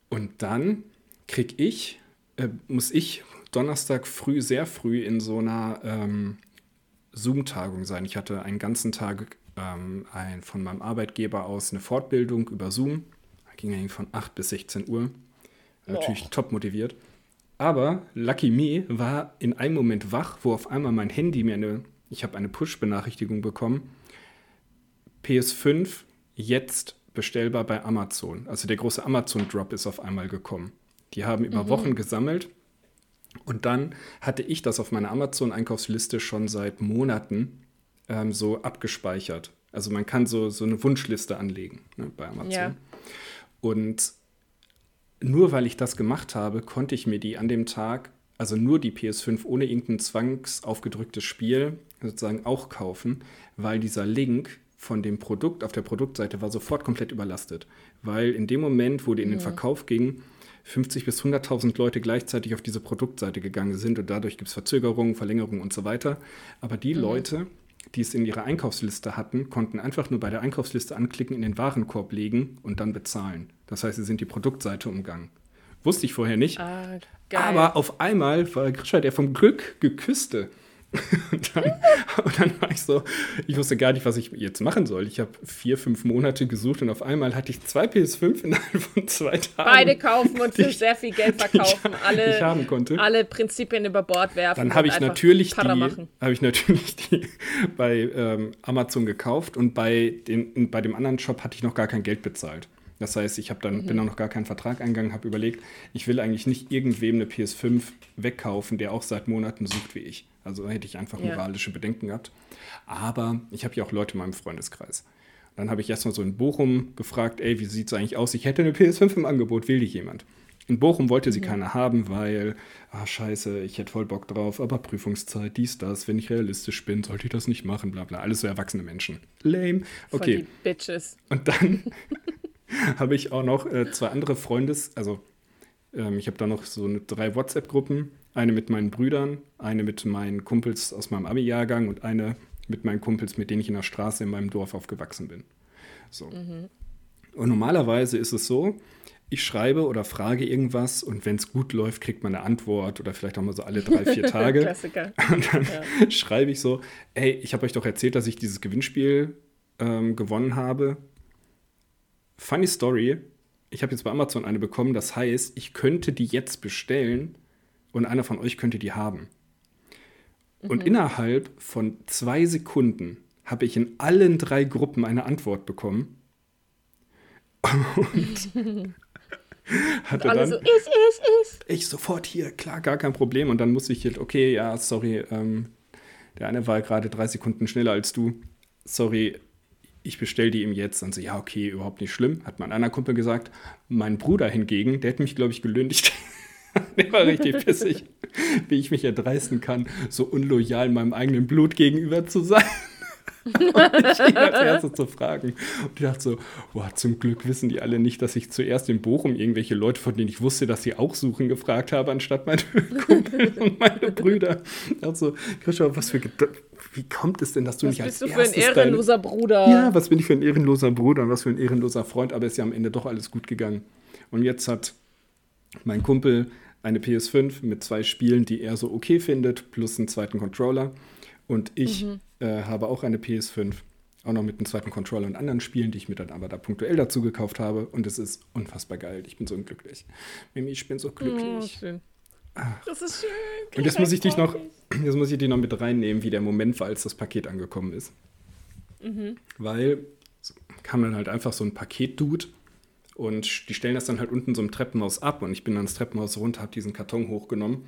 Und dann krieg ich, äh, muss ich Donnerstag früh, sehr früh in so einer ähm, Zoom-Tagung sein. Ich hatte einen ganzen Tag ähm, ein, von meinem Arbeitgeber aus eine Fortbildung über Zoom. Da ging eigentlich von 8 bis 16 Uhr. Natürlich top motiviert. Aber Lucky Me war in einem Moment wach, wo auf einmal mein Handy mir eine, ich habe eine Push-Benachrichtigung bekommen. PS5 jetzt bestellbar bei Amazon. Also der große Amazon-Drop ist auf einmal gekommen. Die haben über mhm. Wochen gesammelt und dann hatte ich das auf meiner Amazon-Einkaufsliste schon seit Monaten ähm, so abgespeichert. Also man kann so, so eine Wunschliste anlegen ne, bei Amazon. Ja. Und nur weil ich das gemacht habe, konnte ich mir die an dem Tag, also nur die PS5 ohne irgendein zwangsaufgedrücktes Spiel sozusagen auch kaufen, weil dieser Link von dem Produkt auf der Produktseite war sofort komplett überlastet. Weil in dem Moment, wo die in den Verkauf ging, 50 bis 100.000 Leute gleichzeitig auf diese Produktseite gegangen sind und dadurch gibt es Verzögerungen, Verlängerungen und so weiter. Aber die mhm. Leute, die es in ihrer Einkaufsliste hatten, konnten einfach nur bei der Einkaufsliste anklicken, in den Warenkorb legen und dann bezahlen. Das heißt, sie sind die Produktseite umgangen. Wusste ich vorher nicht. Ah, aber auf einmal war Grisha der vom Glück geküsste. Und, dann, und, dann, war ich so, ich wusste gar nicht, was ich jetzt machen soll. Ich habe vier, fünf Monate gesucht und auf einmal hatte ich zwei PS5 innerhalb von zwei Tagen. Beide kaufen und für sehr viel Geld verkaufen. Ich, alle, ich haben konnte. alle Prinzipien über Bord werfen. Dann habe ich, natürlich die, hab ich natürlich die bei ähm, Amazon gekauft und bei, den, bei dem anderen Shop hatte ich noch gar kein Geld bezahlt. Das heißt, ich dann, mhm. bin auch noch gar keinen Vertrag eingegangen, habe überlegt, ich will eigentlich nicht irgendwem eine PS5 wegkaufen, der auch seit Monaten sucht wie ich. Also hätte ich einfach moralische ja. Bedenken gehabt. Aber ich habe ja auch Leute in meinem Freundeskreis. Dann habe ich erstmal so in Bochum gefragt, ey, wie sieht es eigentlich aus? Ich hätte eine PS5 im Angebot, will die jemand? In Bochum wollte sie mhm. keiner haben, weil, ah, scheiße, ich hätte voll Bock drauf, aber Prüfungszeit, dies, das, wenn ich realistisch bin, sollte ich das nicht machen, bla bla. Alles so erwachsene Menschen. Lame. Okay. Voll die Bitches. Und dann habe ich auch noch äh, zwei andere Freundes, also ähm, ich habe da noch so eine, drei WhatsApp-Gruppen, eine mit meinen Brüdern, eine mit meinen Kumpels aus meinem Abi-Jahrgang und eine mit meinen Kumpels, mit denen ich in der Straße in meinem Dorf aufgewachsen bin. So. Mhm. Und normalerweise ist es so, ich schreibe oder frage irgendwas und wenn es gut läuft, kriegt man eine Antwort oder vielleicht auch mal so alle drei, vier Tage. Klassiker. Und dann ja. schreibe ich so, ey, ich habe euch doch erzählt, dass ich dieses Gewinnspiel ähm, gewonnen habe. Funny Story, ich habe jetzt bei Amazon eine bekommen, das heißt, ich könnte die jetzt bestellen und einer von euch könnte die haben. Und mhm. innerhalb von zwei Sekunden habe ich in allen drei Gruppen eine Antwort bekommen. Und hatte dann so, ich, ich, ich. Ich sofort hier, klar, gar kein Problem. Und dann musste ich halt, okay, ja, sorry, ähm, der eine war gerade drei Sekunden schneller als du. Sorry, ich bestelle die ihm jetzt. Dann so, ja, okay, überhaupt nicht schlimm, hat mein einer Kumpel gesagt. Mein Bruder hingegen, der hätte mich, glaube ich, gelündigt. der war richtig pissig, wie ich mich erdreisten kann, so unloyal meinem eigenen Blut gegenüber zu sein. und ich ihn als erstes zu fragen. Und ich dachte so, boah, zum Glück wissen die alle nicht, dass ich zuerst in Bochum irgendwelche Leute, von denen ich wusste, dass sie auch suchen, gefragt habe, anstatt meine Kumpel und meine Brüder. Also, Christoph, was für wie kommt es denn, dass du was nicht als bist du für ein ehrenloser Bruder? Ja, was bin ich für ein ehrenloser Bruder und was für ein ehrenloser Freund, aber es ist ja am Ende doch alles gut gegangen. Und jetzt hat mein Kumpel eine PS5 mit zwei Spielen, die er so okay findet, plus einen zweiten Controller. Und ich mhm. Äh, habe auch eine PS5, auch noch mit einem zweiten Controller und anderen Spielen, die ich mir dann aber da punktuell dazu gekauft habe. Und es ist unfassbar geil. Ich bin so unglücklich. Mimi, ich bin so glücklich. Oh, schön. Das ist schön. Und jetzt muss ich dich noch, jetzt muss ich dich noch mit reinnehmen, wie der Moment war, als das Paket angekommen ist. Mhm. Weil kam dann halt einfach so ein Paket-Dude und die stellen das dann halt unten so im Treppenhaus ab und ich bin dann das Treppenhaus runter, habe diesen Karton hochgenommen,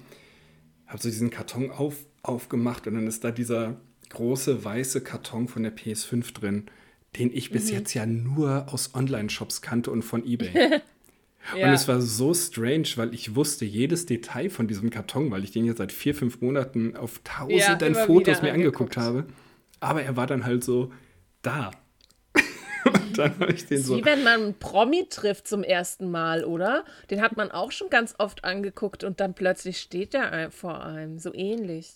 habe so diesen Karton auf, aufgemacht und dann ist da dieser große weiße Karton von der PS5 drin, den ich bis mhm. jetzt ja nur aus Online-Shops kannte und von eBay. ja. Und es war so strange, weil ich wusste jedes Detail von diesem Karton, weil ich den jetzt seit vier, fünf Monaten auf tausenden ja, Fotos mir angeguckt habe. Aber er war dann halt so da. Und dann habe ich den so. wie wenn man einen Promi trifft zum ersten Mal, oder? Den hat man auch schon ganz oft angeguckt und dann plötzlich steht der ein- vor einem. So ähnlich.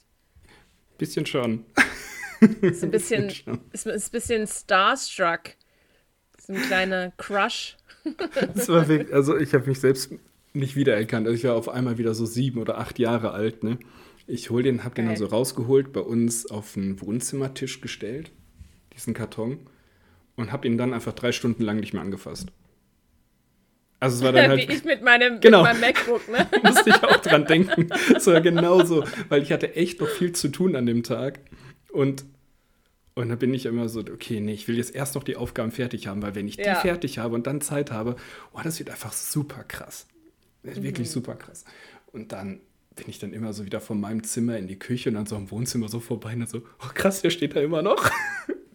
Bisschen schon. Ist ein bisschen, ist, ist ein bisschen starstruck. Ist ein kleiner Crush. Das war wirklich, also ich habe mich selbst nicht wiedererkannt. Also ich war auf einmal wieder so sieben oder acht Jahre alt. Ne? Ich hol den, habe den dann so rausgeholt, bei uns auf den Wohnzimmertisch gestellt, diesen Karton, und habe ihn dann einfach drei Stunden lang nicht mehr angefasst. Also es war dann Wie halt, ich mit meinem, Genau. mit meinem MacBook, ne? musste ich auch dran denken. Es war genauso, weil ich hatte echt noch viel zu tun an dem Tag. Und, und dann bin ich immer so, okay, nee, ich will jetzt erst noch die Aufgaben fertig haben, weil wenn ich die Ja. fertig habe und dann Zeit habe, oh, das wird einfach super krass. Wirklich super krass. Und dann bin ich dann immer so wieder von meinem Zimmer in die Küche und dann so im Wohnzimmer so vorbei und dann so, oh krass, der steht da immer noch.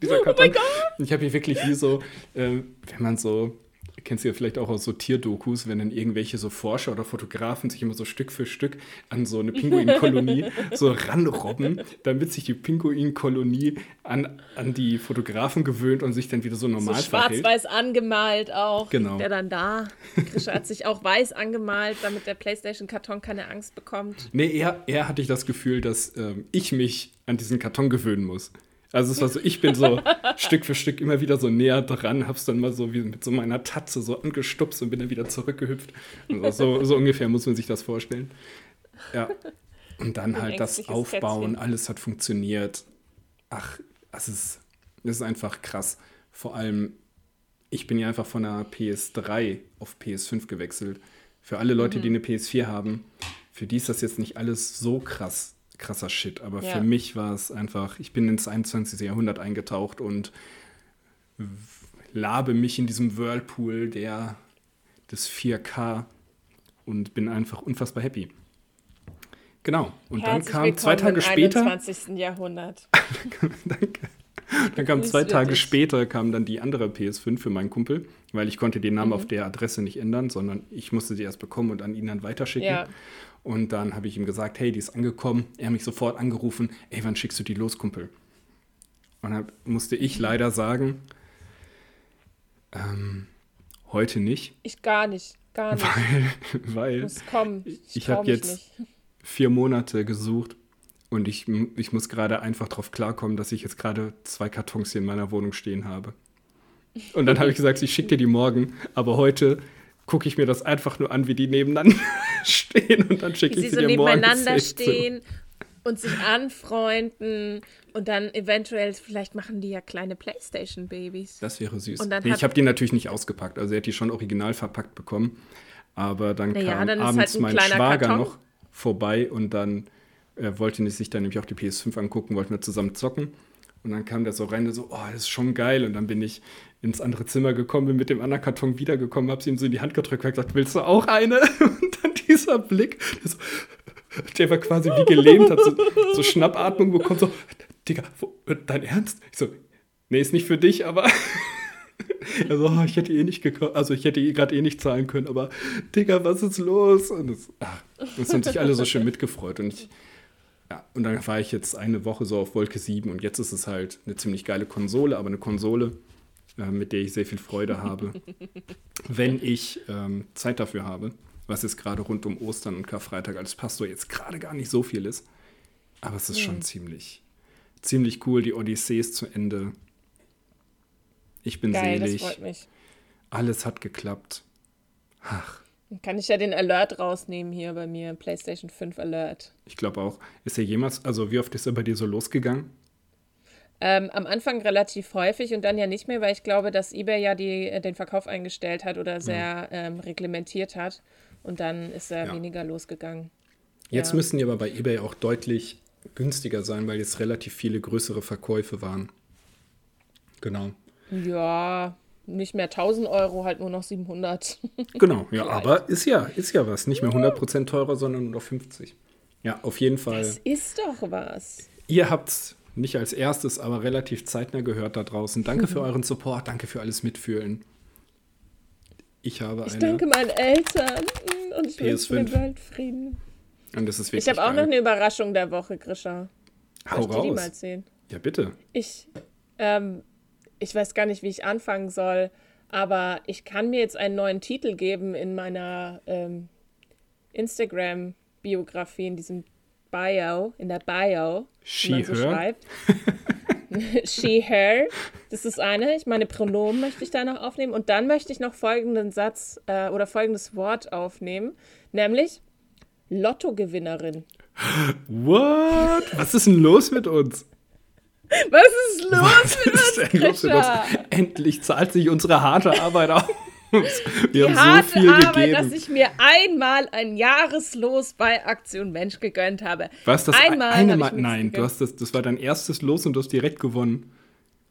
Dieser Karton. Und ich habe hier wirklich wie so, äh, wenn man so, kennst du ja vielleicht auch aus so Tierdokus, wenn dann irgendwelche so Forscher oder Fotografen sich immer so Stück für Stück an so eine Pinguinkolonie so ranrobben, damit sich die Pinguinkolonie an, an die Fotografen gewöhnt und sich dann wieder so So normal verhält. schwarz-weiß angemalt auch. Genau. Der dann da. Krischer hat sich auch weiß angemalt, damit der PlayStation-Karton keine Angst bekommt. Nee, eher, eher hatte ich das Gefühl, dass ähm, ich mich an diesen Karton gewöhnen muss. Also es war so, ich bin so Stück für Stück immer wieder so näher dran, hab's dann mal so wie mit so meiner Tatze so angestupst und bin dann wieder zurückgehüpft. Also so, so ungefähr muss man sich das vorstellen. Ja. Und dann Ein halt das Aufbauen, Kätzchen. alles hat funktioniert. Ach, es ist, es ist einfach krass. Vor allem, ich bin ja einfach von der PS3 auf PS5 gewechselt. Für alle Leute, Mhm. die eine PS4 haben, für die ist das jetzt nicht alles so krass, krasser Shit. Aber Ja. für mich war es einfach, ich bin ins 21. Jahrhundert eingetaucht und labe mich in diesem Whirlpool der, des 4K und bin einfach unfassbar happy. Genau. Und dann Herzlich kam zwei Tage im später. 21. Jahrhundert. Danke. Dann kam zwei Tage später kam dann die andere PS5 für meinen Kumpel, weil ich konnte den Namen auf der Adresse nicht ändern, sondern ich musste sie erst bekommen und an ihn dann weiterschicken. Ja. Und dann habe ich ihm gesagt, hey, die ist angekommen. Er hat mich sofort angerufen, ey, wann schickst du die los, Kumpel? Und dann musste ich leider sagen, ähm, heute nicht, Ich gar nicht. Gar nicht. weil Muss kommen. Ich, Ich trau hab mich jetzt- nicht. vier Monate gesucht und ich, ich muss gerade einfach darauf klarkommen, dass ich jetzt gerade zwei Kartons hier in meiner Wohnung stehen habe. Und dann habe ich gesagt, ich schicke dir die morgen, aber heute gucke ich mir das einfach nur an, wie die nebeneinander stehen und dann schicke ich sie sie so dir morgen. nebeneinander 16 Uhr. stehen und sich anfreunden und dann eventuell, vielleicht machen die ja kleine Playstation-Babys. Das wäre süß. Nee, ich habe die natürlich nicht ausgepackt, also er hat die schon original verpackt bekommen, aber dann Naja, kam dann abends halt ein mein Schwager Karton. noch vorbei und dann er wollte sich dann nämlich auch die PS5 angucken, wollten wir zusammen zocken. Und dann kam der so rein und so, oh, das ist schon geil. Und dann bin ich ins andere Zimmer gekommen, bin mit dem anderen Karton wiedergekommen, hab's ihm so in die Hand gedrückt und gesagt, willst du auch eine? Und dann dieser Blick, der, so, der war quasi wie gelähmt, hat so, so Schnappatmung bekommen, so, Digga, wo, dein Ernst? Ich so, nee, ist nicht für dich, aber also, oh, ich hätte eh nicht also ich hätte eh gerade eh nicht zahlen können, aber Digga, was ist los? Und das, ach, das haben sich alle so schön mitgefreut. Und ich, ja, und dann war ich jetzt eine Woche so auf Wolke 7 und jetzt ist es halt eine ziemlich geile Konsole, aber eine Konsole, äh, mit der ich sehr viel Freude habe, wenn ich ähm, Zeit dafür habe, was jetzt gerade rund um Ostern und Karfreitag als Pastor jetzt gerade gar nicht so viel ist. Aber es ist schon ziemlich, ziemlich cool. Die Odyssee ist zu Ende. Ich bin Geil, das selig. freut mich. Alles hat geklappt. Ach, Dann kann ich ja den Alert rausnehmen hier bei mir, PlayStation 5 Alert. ich glaube auch. Ist er jemals, also wie oft ist er bei dir so losgegangen? Ähm, am Anfang relativ häufig und dann ja nicht mehr, weil ich glaube, dass eBay ja die, äh, den Verkauf eingestellt hat oder sehr ähm, reglementiert hat. Und dann ist er Ja. weniger losgegangen. Jetzt Ja. müssen die aber bei eBay auch deutlich günstiger sein, weil jetzt relativ viele größere Verkäufe waren. Genau. Ja, nicht mehr 1000 Euro, halt nur noch 700. Genau, ja, aber ist ja, ist ja was. Nicht mehr 100% teurer, sondern nur noch 50. Ja, auf jeden Fall. Das ist doch was. Ihr habt nicht als erstes, aber relativ zeitnah gehört da draußen. Danke für euren Support, danke für alles Mitfühlen. Ich habe Ich eine. danke meinen Eltern und ich wünsche mir PS5. Weltfrieden. Und das ist wirklich Ich habe auch noch eine Überraschung der Woche, Grisha. Hau ich dir die mal raus. erzählen? Ja, bitte. Ich, ähm, ich weiß gar nicht, wie ich anfangen soll, aber ich kann mir jetzt einen neuen Titel geben in meiner ähm, Instagram-Biografie, in diesem Bio, in der Bio, She, so her? schreibt. She, her. Das ist eine. Ich meine, Pronomen möchte ich da noch aufnehmen. Und dann möchte ich noch folgenden Satz äh, oder folgendes Wort aufnehmen, nämlich Lottogewinnerin. What? Was ist denn los mit uns? Was ist los Was mit uns, ist uns? Endlich zahlt sich unsere harte Arbeit aus. Wir Die haben so harte viel Arbeit, dass gegeben. ich mir einmal ein Jahreslos bei Aktion Mensch gegönnt habe. Was das einmal eine Mal? Nein, du hast das, das war dein erstes Los und du hast direkt gewonnen.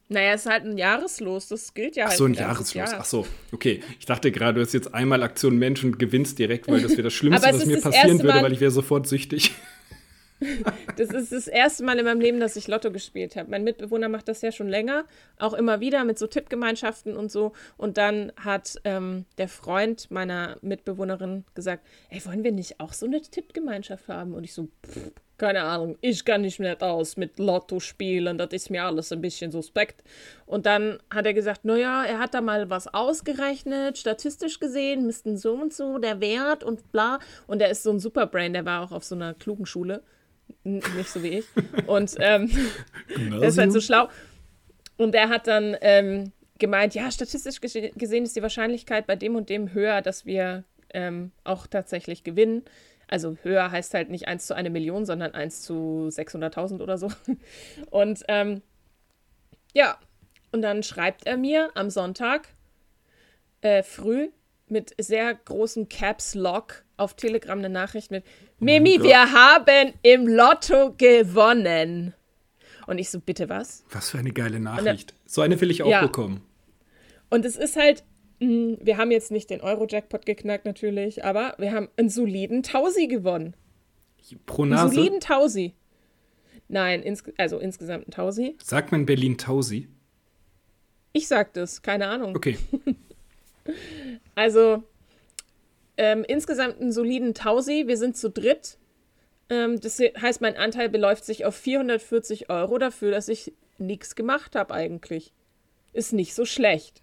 Naja, es ist halt ein Jahreslos, das gilt ja Ach halt. so, ein Jahreslos. Jahr. Ach so, okay. Ich dachte gerade, du hast jetzt einmal Aktion Mensch und gewinnst direkt, weil das wäre das Schlimmste, was mir passieren würde, weil ich wäre sofort süchtig. Das ist das erste Mal in meinem Leben, dass ich Lotto gespielt habe. Mein Mitbewohner macht das ja schon länger, auch immer wieder mit so Tippgemeinschaften und so. Und dann hat ähm, der Freund meiner Mitbewohnerin gesagt, ey, wollen wir nicht auch so eine Tippgemeinschaft haben? Und ich so, pff, keine Ahnung, ich kann nicht mehr aus mit Lotto spielen, das ist mir alles ein bisschen suspekt. Und dann hat er gesagt, naja, er hat da mal was ausgerechnet, statistisch gesehen, müssten so und so der Wert und bla. Und er ist so ein Superbrain, der war auch auf so einer klugen Schule. Nicht so wie ich. Und ähm, der ist halt so schlau. Und er hat dann ähm, gemeint, ja, statistisch gese- gesehen ist die Wahrscheinlichkeit bei dem und dem höher, dass wir ähm, auch tatsächlich gewinnen. Also höher heißt halt nicht 1 zu 1 Million, sondern 1 zu 600.000 oder so. Und ähm, ja, und dann schreibt er mir am Sonntag äh, früh mit sehr großem Caps Lock auf Telegram eine Nachricht mit Mimi, wir haben im Lotto gewonnen. Und ich so, bitte was? Was für eine geile Nachricht. So eine will ich auch Ja. bekommen. Und es ist halt, mh, wir haben jetzt nicht den Euro-Jackpot geknackt natürlich, aber wir haben einen soliden Tausi gewonnen. Pro Einen Nase. soliden Tausi. Nein, ins, also insgesamt ein Tausi. Sagt man Berlin Tausi? Ich sag das, keine Ahnung. Okay. Also ähm, insgesamt einen soliden Tausi. Wir sind zu dritt. Ähm, das heißt, mein Anteil beläuft sich auf 440 Euro dafür, dass ich nichts gemacht habe eigentlich. Ist nicht so schlecht.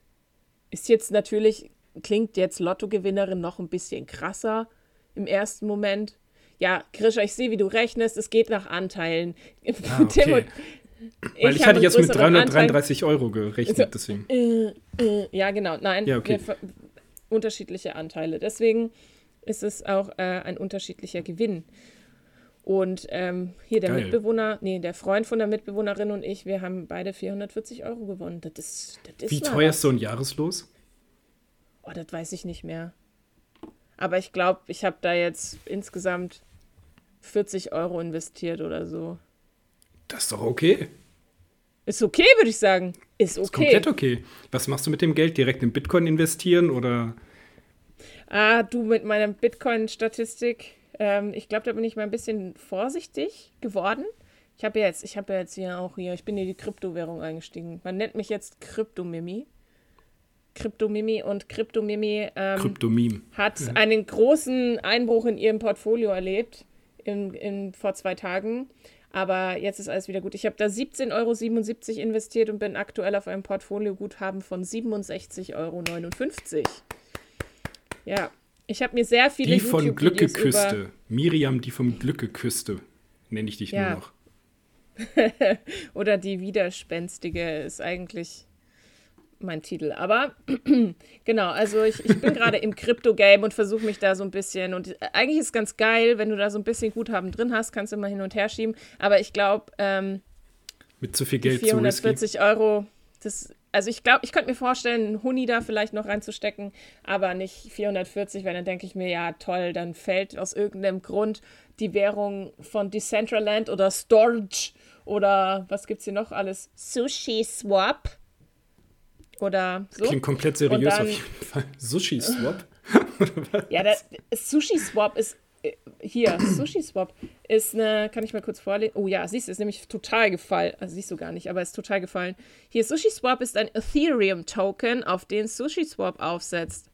Ist jetzt natürlich, klingt jetzt Lottogewinnerin noch ein bisschen krasser im ersten Moment. Ja, Grisha, ich sehe, wie du rechnest. Es geht nach Anteilen. Ah, okay. Weil ich, habe hatte jetzt mit größeren Anteil. 333 Euro gerechnet, Also- deswegen. Äh, äh, ja, genau. Nein, Ja, okay. wir unterschiedliche Anteile. Deswegen ist es auch äh, ein unterschiedlicher Gewinn. Und ähm, hier der Geil. Mitbewohner, nee, der Freund von der Mitbewohnerin und ich, wir haben beide 440 Euro gewonnen. Das ist, das ist Wie teuer was. ist so ein Jahreslos? Oh, das weiß ich nicht mehr. Aber ich glaube, ich habe da jetzt insgesamt 40 Euro investiert oder so. Das ist doch okay. Ist okay, würde ich sagen. Ist okay. Ist komplett okay. Was machst du mit dem Geld? Direkt in Bitcoin investieren oder? Ah, du mit meiner Bitcoin-Statistik. Ähm, ich glaube, da bin ich mal ein bisschen vorsichtig geworden. Ich habe ja jetzt, ich habe ja jetzt hier auch hier, ich bin in die Kryptowährung eingestiegen. Man nennt mich jetzt Kryptomimi. Kryptomimi und Kryptomimi ähm, Kryptomeme. hat einen großen Einbruch in ihrem Portfolio erlebt in, in, vor zwei Tagen. Aber jetzt ist alles wieder gut. Ich habe da 17,77 Euro investiert und bin aktuell auf einem Portfolioguthaben von 67,59 Euro. Ja, ich habe mir sehr viele Die von Glück geküsste. Miriam, die vom Glück geküsste. Nenne ich dich Ja. nur noch. Oder die Widerspenstige ist eigentlich mein Titel. Aber genau, also ich, ich bin gerade im Crypto-Game und versuche mich da so ein bisschen. Und eigentlich ist es ganz geil, wenn du da so ein bisschen Guthaben drin hast, kannst du immer hin und her schieben. Aber ich glaube, ähm, Mit zu viel Geld zu risky. 440 Euro, das, also ich glaube, ich könnte mir vorstellen, einen Huni da vielleicht noch reinzustecken, aber nicht 440, weil dann denke ich mir, ja toll, dann fällt aus irgendeinem Grund die Währung von Decentraland oder Storage oder was gibt's hier noch alles? Sushi Swap oder so. Klingt komplett seriös dann- auf jeden Fall. Sushi Swap. Ja, der Sushi Swap ist äh, hier, Sushi Swap ist eine, kann ich mal kurz vorlesen? Oh ja, siehst du, ist nämlich total gefallen. Also siehst du gar nicht, aber ist total gefallen. Hier, Sushi Swap ist ein Ethereum-Token, auf den Sushi Swap aufsetzt.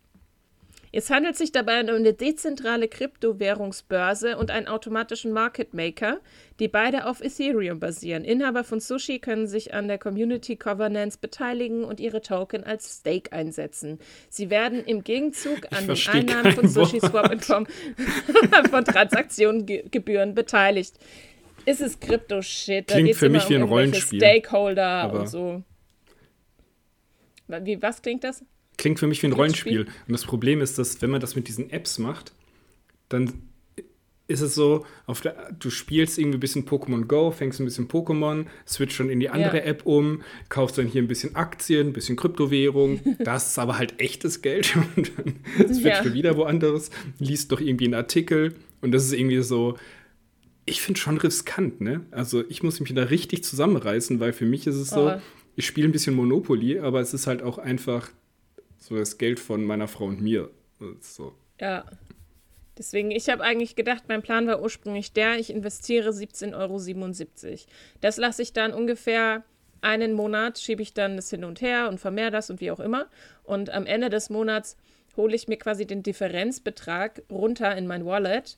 Es handelt sich dabei um eine dezentrale Kryptowährungsbörse und einen automatischen Market Maker, die beide auf Ethereum basieren. Inhaber von Sushi können sich an der Community Governance beteiligen und ihre Token als Stake einsetzen. Sie werden im Gegenzug an den Einnahmen von Sushi Swap in Form von Transaktionengebühren beteiligt. Ist es Krypto-Shit? Klingt für mich um wie ein Rollenspiel. Stakeholder und so. Wie, was klingt das? Klingt für mich wie ein Rollenspiel. Und das Problem ist, dass wenn man das mit diesen Apps macht, dann ist es so, der, du spielst irgendwie ein bisschen Pokémon Go, fängst ein bisschen Pokémon, switcht schon in die andere ja. App um, kaufst dann hier ein bisschen Aktien, ein bisschen Kryptowährung, das ist aber halt echtes Geld und dann switcht ja. du wieder woanders, liest doch irgendwie einen Artikel und das ist irgendwie so, ich finde schon riskant, ne? Also ich muss mich da richtig zusammenreißen, weil für mich ist es so, oh. ich spiele ein bisschen Monopoly, aber es ist halt auch einfach so das Geld von meiner Frau und mir. So. Ja. Deswegen, ich habe eigentlich gedacht, mein Plan war ursprünglich der, ich investiere 17,77 Euro. Das lasse ich dann ungefähr einen Monat, schiebe ich dann das hin und her und vermehre das und wie auch immer. Und am Ende des Monats hole ich mir quasi den Differenzbetrag runter in mein Wallet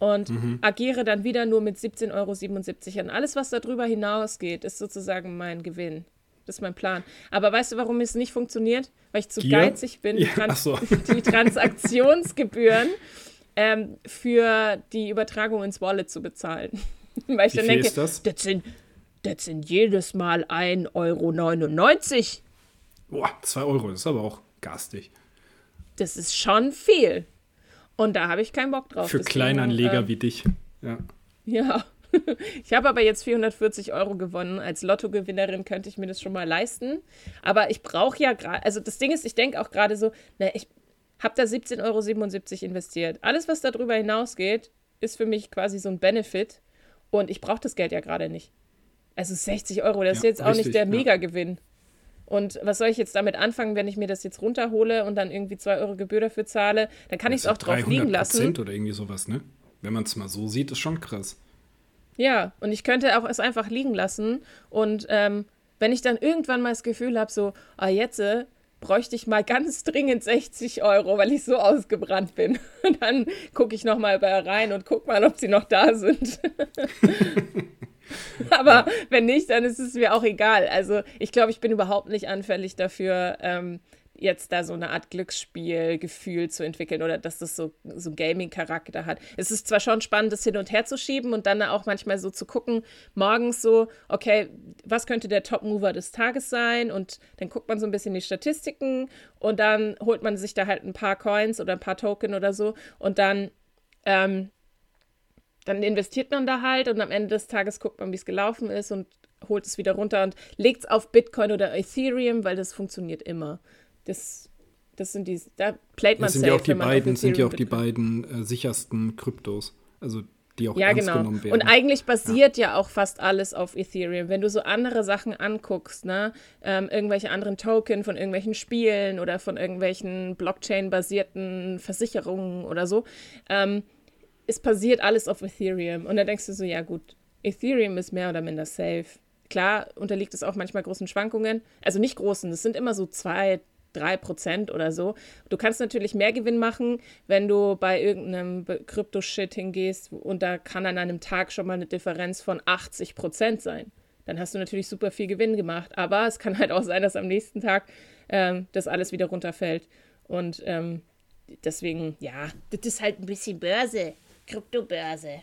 und mhm. agiere dann wieder nur mit 17,77 Euro. Und alles, was darüber hinausgeht, ist sozusagen mein Gewinn. Das ist mein Plan. Aber weißt du, warum es nicht funktioniert? Weil ich zu Gier? geizig bin, ja, die, Trans so. die Transaktionsgebühren ähm, für die Übertragung ins Wallet zu bezahlen. Weil ich Wie dann denke, das? Das, sind, das sind jedes Mal 1,99 Euro. Boah, 2 Euro, das ist aber auch garstig. Das ist schon viel. Und da habe ich keinen Bock drauf. Für Kleinanleger äh, wie dich. Ja. Ja. Ich habe aber jetzt 440 Euro gewonnen. Als Lottogewinnerin könnte ich mir das schon mal leisten. Aber ich brauche ja gerade, also das Ding ist, ich denke auch gerade so, na, ich habe da 17,77 Euro investiert. Alles, was darüber hinausgeht, ist für mich quasi so ein Benefit. Und ich brauche das Geld ja gerade nicht. Also 60 Euro, das ja, ist jetzt auch richtig, nicht der ja. Megagewinn. Und was soll ich jetzt damit anfangen, wenn ich mir das jetzt runterhole und dann irgendwie 2 Euro Gebühr dafür zahle? Dann kann ich es auch drauf liegen lassen. oder irgendwie sowas, ne? Wenn man es mal so sieht, ist schon krass. Ja, und ich könnte auch es einfach liegen lassen. Und ähm, wenn ich dann irgendwann mal das Gefühl habe, so, ah, jetzt äh, bräuchte ich mal ganz dringend 60 Euro, weil ich so ausgebrannt bin. Und dann gucke ich nochmal bei rein und gucke mal, ob sie noch da sind. Aber wenn nicht, dann ist es mir auch egal. Also ich glaube, ich bin überhaupt nicht anfällig dafür, ähm, jetzt da so eine Art Glücksspielgefühl zu entwickeln oder dass das so, so Gaming-Charakter hat. Es ist zwar schon spannend, das hin und her zu schieben und dann auch manchmal so zu gucken, morgens so, okay, was könnte der Top-Mover des Tages sein? Und dann guckt man so ein bisschen die Statistiken und dann holt man sich da halt ein paar Coins oder ein paar Token oder so und dann ähm, dann investiert man da halt und am Ende des Tages guckt man, wie es gelaufen ist und holt es wieder runter und legt es auf Bitcoin oder Ethereum, weil das funktioniert immer. Das, das sind die, da playt man safe, ja auch die beiden, sind ja auch die beiden äh, sichersten Kryptos. Also die auch ja, ernst genau. genommen werden. Und eigentlich basiert ja. ja. auch fast alles auf Ethereum. Wenn du so andere Sachen anguckst, ne, ähm, irgendwelche anderen Token von irgendwelchen Spielen oder von irgendwelchen Blockchain-basierten Versicherungen oder so, ähm, es basiert alles auf Ethereum. Und da denkst du so, ja gut, Ethereum ist mehr oder minder safe. Klar unterliegt es auch manchmal großen Schwankungen. Also nicht großen, das sind immer so zwei, drei Prozent oder so. Du kannst natürlich mehr Gewinn machen, wenn du bei irgendeinem Krypto-Shit hingehst und da kann an einem Tag schon mal eine Differenz von 80 Prozent sein. Dann hast du natürlich super viel Gewinn gemacht. Aber es kann halt auch sein, dass am nächsten Tag ähm, das alles wieder runterfällt. Und ähm, deswegen, ja, das ist halt ein bisschen Börse. Kryptobörse.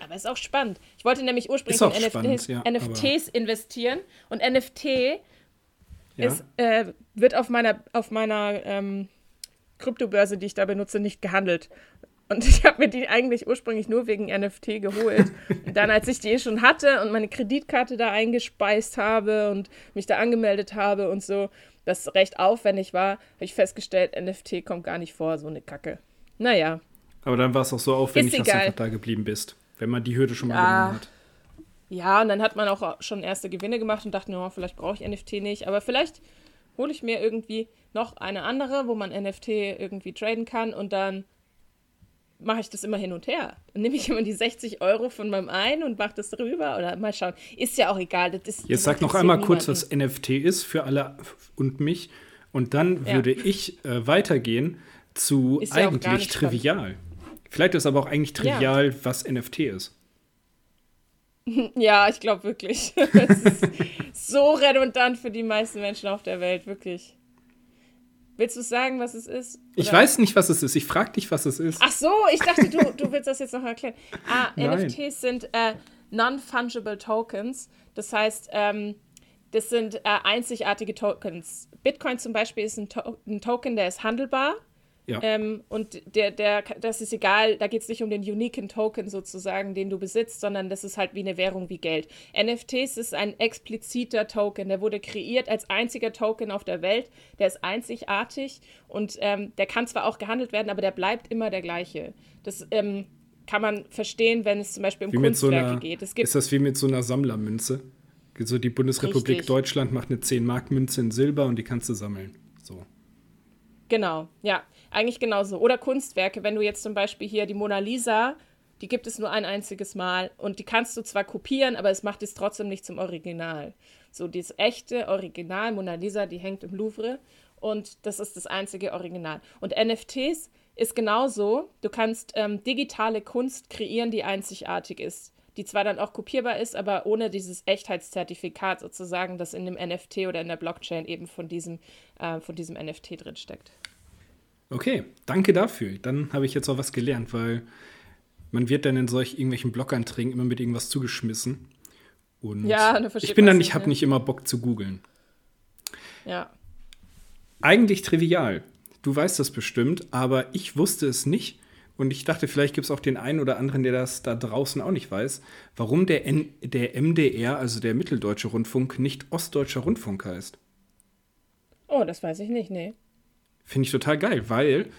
Aber ist auch spannend. Ich wollte nämlich ursprünglich in NFTs, spannend, ja, NFTs investieren und NFT ja. ist, äh, wird auf meiner, auf meiner ähm, Kryptobörse, die ich da benutze, nicht gehandelt. Und ich habe mir die eigentlich ursprünglich nur wegen NFT geholt. Und dann, als ich die eh schon hatte und meine Kreditkarte da eingespeist habe und mich da angemeldet habe und so, das recht aufwendig war, habe ich festgestellt, NFT kommt gar nicht vor, so eine Kacke. Naja, aber dann war es auch so aufwendig, dass du einfach da geblieben bist, wenn man die Hürde schon mal ja. genommen hat. Ja, und dann hat man auch schon erste Gewinne gemacht und dachte, no, vielleicht brauche ich NFT nicht. Aber vielleicht hole ich mir irgendwie noch eine andere, wo man NFT irgendwie traden kann und dann mache ich das immer hin und her. Dann nehme ich immer die 60 Euro von meinem einen und mache das drüber oder mal schauen. Ist ja auch egal. Das ist, Jetzt sag noch einmal kurz, was NFT ist für alle und mich Und dann Ja. würde ich äh, weitergehen zu ja eigentlich nicht spannend. trivial. Vielleicht ist aber auch eigentlich Ja. trivial, was NFT ist. Ja, ich glaube wirklich. Es ist so redundant für die meisten Menschen auf der Welt, wirklich. Willst du sagen, was es ist? Ich Oder- weiß nicht, was es ist. Ich frage dich, was es ist. Ach so, ich dachte, du, du willst das jetzt noch erklären. Ah, Nein. NFTs sind äh, Non-Fungible Tokens. Das heißt, ähm, das sind äh, einzigartige Tokens. Bitcoin zum Beispiel ist ein, to ein Token, der ist handelbar. Ja. Ähm, und der, der, das ist egal, da geht es nicht um den uniken Token sozusagen, den du besitzt, sondern das ist halt wie eine Währung wie Geld. NFTs ist ein expliziter Token, der wurde kreiert als einziger Token auf der Welt, der ist einzigartig und ähm, der kann zwar auch gehandelt werden, aber der bleibt immer der gleiche. Das ähm, kann man verstehen, wenn es zum Beispiel um Wie mit so Kunstwerke einer, geht. Ist das wie mit so einer Sammlermünze? So die Bundesrepublik Richtig. Deutschland macht eine 10-Mark-Münze in Silber und die kannst du sammeln. Genau, ja, eigentlich genauso. Oder Kunstwerke, wenn du jetzt zum Beispiel hier die Mona Lisa, die gibt es nur ein einziges Mal und die kannst du zwar kopieren, aber es macht es trotzdem nicht zum Original. So, dieses echte Original Mona Lisa, die hängt im Louvre und das ist das einzige Original. Und NFTs ist genauso. Du kannst ähm, digitale Kunst kreieren, die einzigartig ist. Die zwar dann auch kopierbar ist, aber ohne dieses Echtheitszertifikat sozusagen, das in dem NFT oder in der Blockchain eben von diesem, äh, von diesem NFT drin steckt. Okay, danke dafür. Dann habe ich jetzt auch was gelernt, weil man wird dann in solch irgendwelchen Blog-Einträgen immer mit irgendwas zugeschmissen. Und Ja, ich bin dann, ich nicht, habe nicht immer Bock zu googeln. Ja. Eigentlich trivial. Du weißt das bestimmt, aber ich wusste es nicht. Und ich dachte, vielleicht gibt es auch den einen oder anderen, der das da draußen auch nicht weiß, warum der, N der MDR, also der Mitteldeutsche Rundfunk, nicht Ostdeutscher Rundfunk heißt. Oh, das weiß ich nicht, nee. Finde ich total geil, weil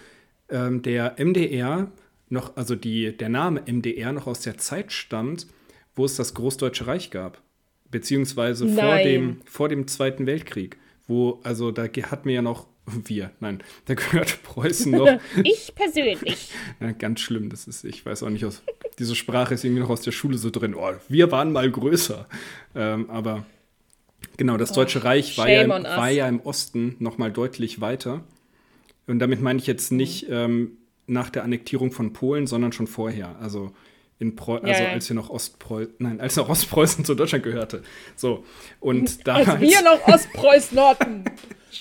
ähm, der MDR noch, also die, der Name MDR noch aus der Zeit stammt, wo es das Großdeutsche Reich gab. Beziehungsweise vor dem, vor dem Zweiten Weltkrieg. Wo, also da hatten wir ja noch, wir, nein, da gehört Preußen noch. Ich persönlich. ja, ganz schlimm, das ist, ich weiß auch nicht, aus, diese Sprache ist irgendwie noch aus der Schule so drin. Oh, wir waren mal größer. Ähm, aber genau, das Deutsche Reich war ja, im, Oh, war ja im Osten noch mal deutlich weiter. Und damit meine ich jetzt nicht ähm, nach der Annektierung von Polen, sondern schon vorher. Also in Preu also ja. als wir noch Ostpreußen, nein, als noch Ostpreußen zu Deutschland gehörte. So. Und damals. Als wir noch Ostpreußen hatten.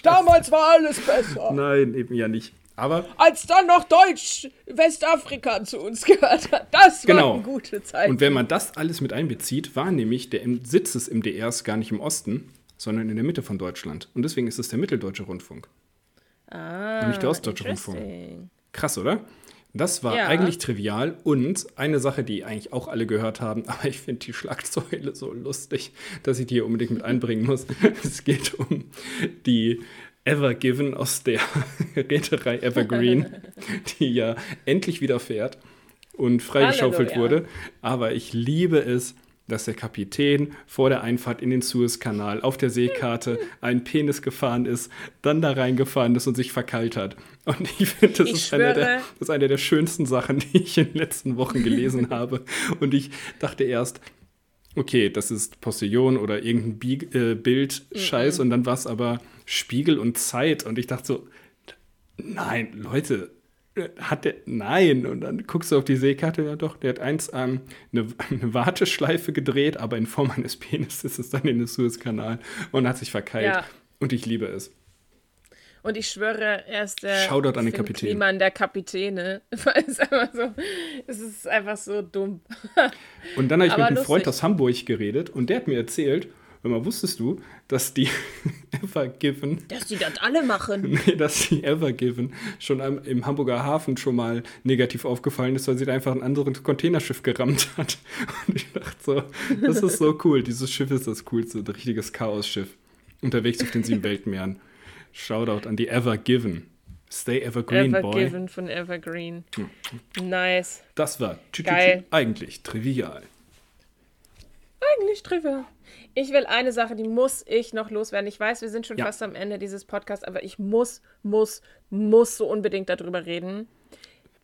Damals war alles besser. Nein, eben ja nicht. Aber Als dann noch Deutsch Westafrika zu uns gehört hat. Das Genau. waren gute Zeiten. Und wenn man das alles mit einbezieht, war nämlich der Sitz des MDRs gar nicht im Osten, sondern in der Mitte von Deutschland. Und deswegen ist es der Mitteldeutsche Rundfunk. ah, und nicht der Ostdeutsche Rundfunk. Krass, oder? Das war Ja. eigentlich trivial und eine Sache, die eigentlich auch alle gehört haben, aber ich finde die Schlagzeile so lustig, dass ich die hier unbedingt mit einbringen muss. es geht um die Evergiven aus der Reederei Evergreen, die ja endlich wieder fährt und freigeschaufelt wurde. Aber ich liebe es, dass der Kapitän vor der Einfahrt in den Suezkanal auf der Seekarte einen Penis gefahren ist, dann da reingefahren ist und sich verkeilt hat. Und ich finde, das, ist eine der, das ist eine der schönsten Sachen, die ich in den letzten Wochen gelesen habe. Und ich dachte erst, okay, das ist Postillon oder irgendein Bieg äh, Bild-Scheiß und dann war es aber Spiegel und Zeit und ich dachte so, nein, Leute, hat der, nein und dann guckst du auf die Seekarte, ja doch, der hat eins ähm, eine, eine Warteschleife gedreht, aber in Form eines Penis ist es dann in den Suezkanal und hat sich verkeilt Ja. und ich liebe es. Und ich schwöre, er ist der Shoutout an den Kapitän. Kliman der Kapitäne. Weil es einfach so, es ist einfach so dumm. Und dann habe ich Aber mit einem lustig. Freund aus Hamburg geredet und der hat mir erzählt, hör mal, wusstest du, dass die Evergiven Dass die das alle machen. Nee, dass die Evergiven schon am, im Hamburger Hafen schon mal negativ aufgefallen ist, weil sie da einfach ein anderes Containerschiff gerammt hat. Und ich dachte so, das ist so cool. Dieses Schiff ist das coolste, ein richtiges Chaosschiff. Unterwegs auf den sieben Weltmeeren. Shoutout an die Evergiven. Stay Evergreen, Boy. Evergiven von Evergreen. Nice. Das war tü- tü- tü- Geil. eigentlich trivial. Eigentlich trivial. Ich will eine Sache, die muss ich noch loswerden. Ich weiß, wir sind schon Ja. fast am Ende dieses Podcasts, aber ich muss, muss, muss so unbedingt darüber reden.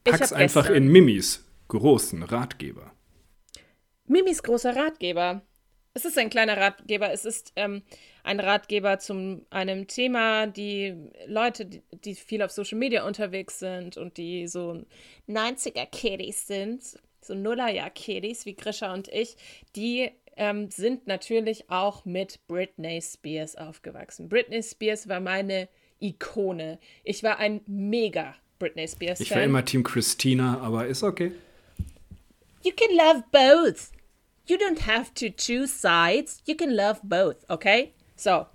Ich Pack's einfach gestern- in Mimis großen Ratgeber. Mimis großer Ratgeber. Es ist ein kleiner Ratgeber. Es ist ähm, ein Ratgeber zu einem Thema, die Leute, die, die, viel auf Social Media unterwegs sind und die so 90er-Kiddies sind, so Nullerjahr-Kiddies wie Grisha und ich, die ähm, sind natürlich auch mit Britney Spears aufgewachsen. Britney Spears war meine Ikone. Ich war ein mega Britney Spears Fan. Ich war immer Team Christina, aber ist okay. You can love both. You don't have to choose sides. You can love both, okay? So.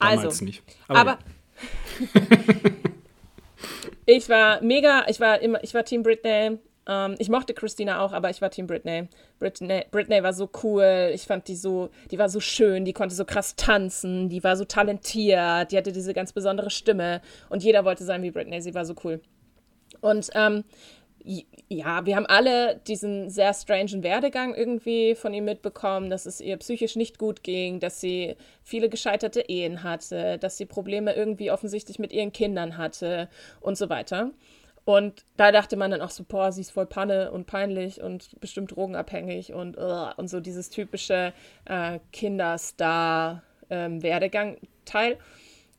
Damals also, nicht. Aber, aber ich war mega, ich war immer, ich war Team Britney. Ähm, ich mochte Christina auch, aber ich war Team Britney. Britney. Britney war so cool. Ich fand die so, die war so schön, die konnte so krass tanzen, die war so talentiert, die hatte diese ganz besondere Stimme und jeder wollte sein wie Britney. Sie war so cool. Und ähm, ja, wir haben alle diesen sehr strangen Werdegang irgendwie von ihm mitbekommen, dass es ihr psychisch nicht gut ging, dass sie viele gescheiterte Ehen hatte, dass sie Probleme irgendwie offensichtlich mit ihren Kindern hatte und so weiter. Und da dachte man dann auch so, boah, sie ist voll Panne und peinlich und bestimmt drogenabhängig und, und so dieses typische äh, Kinderstar-Werdegang-Teil. Ähm,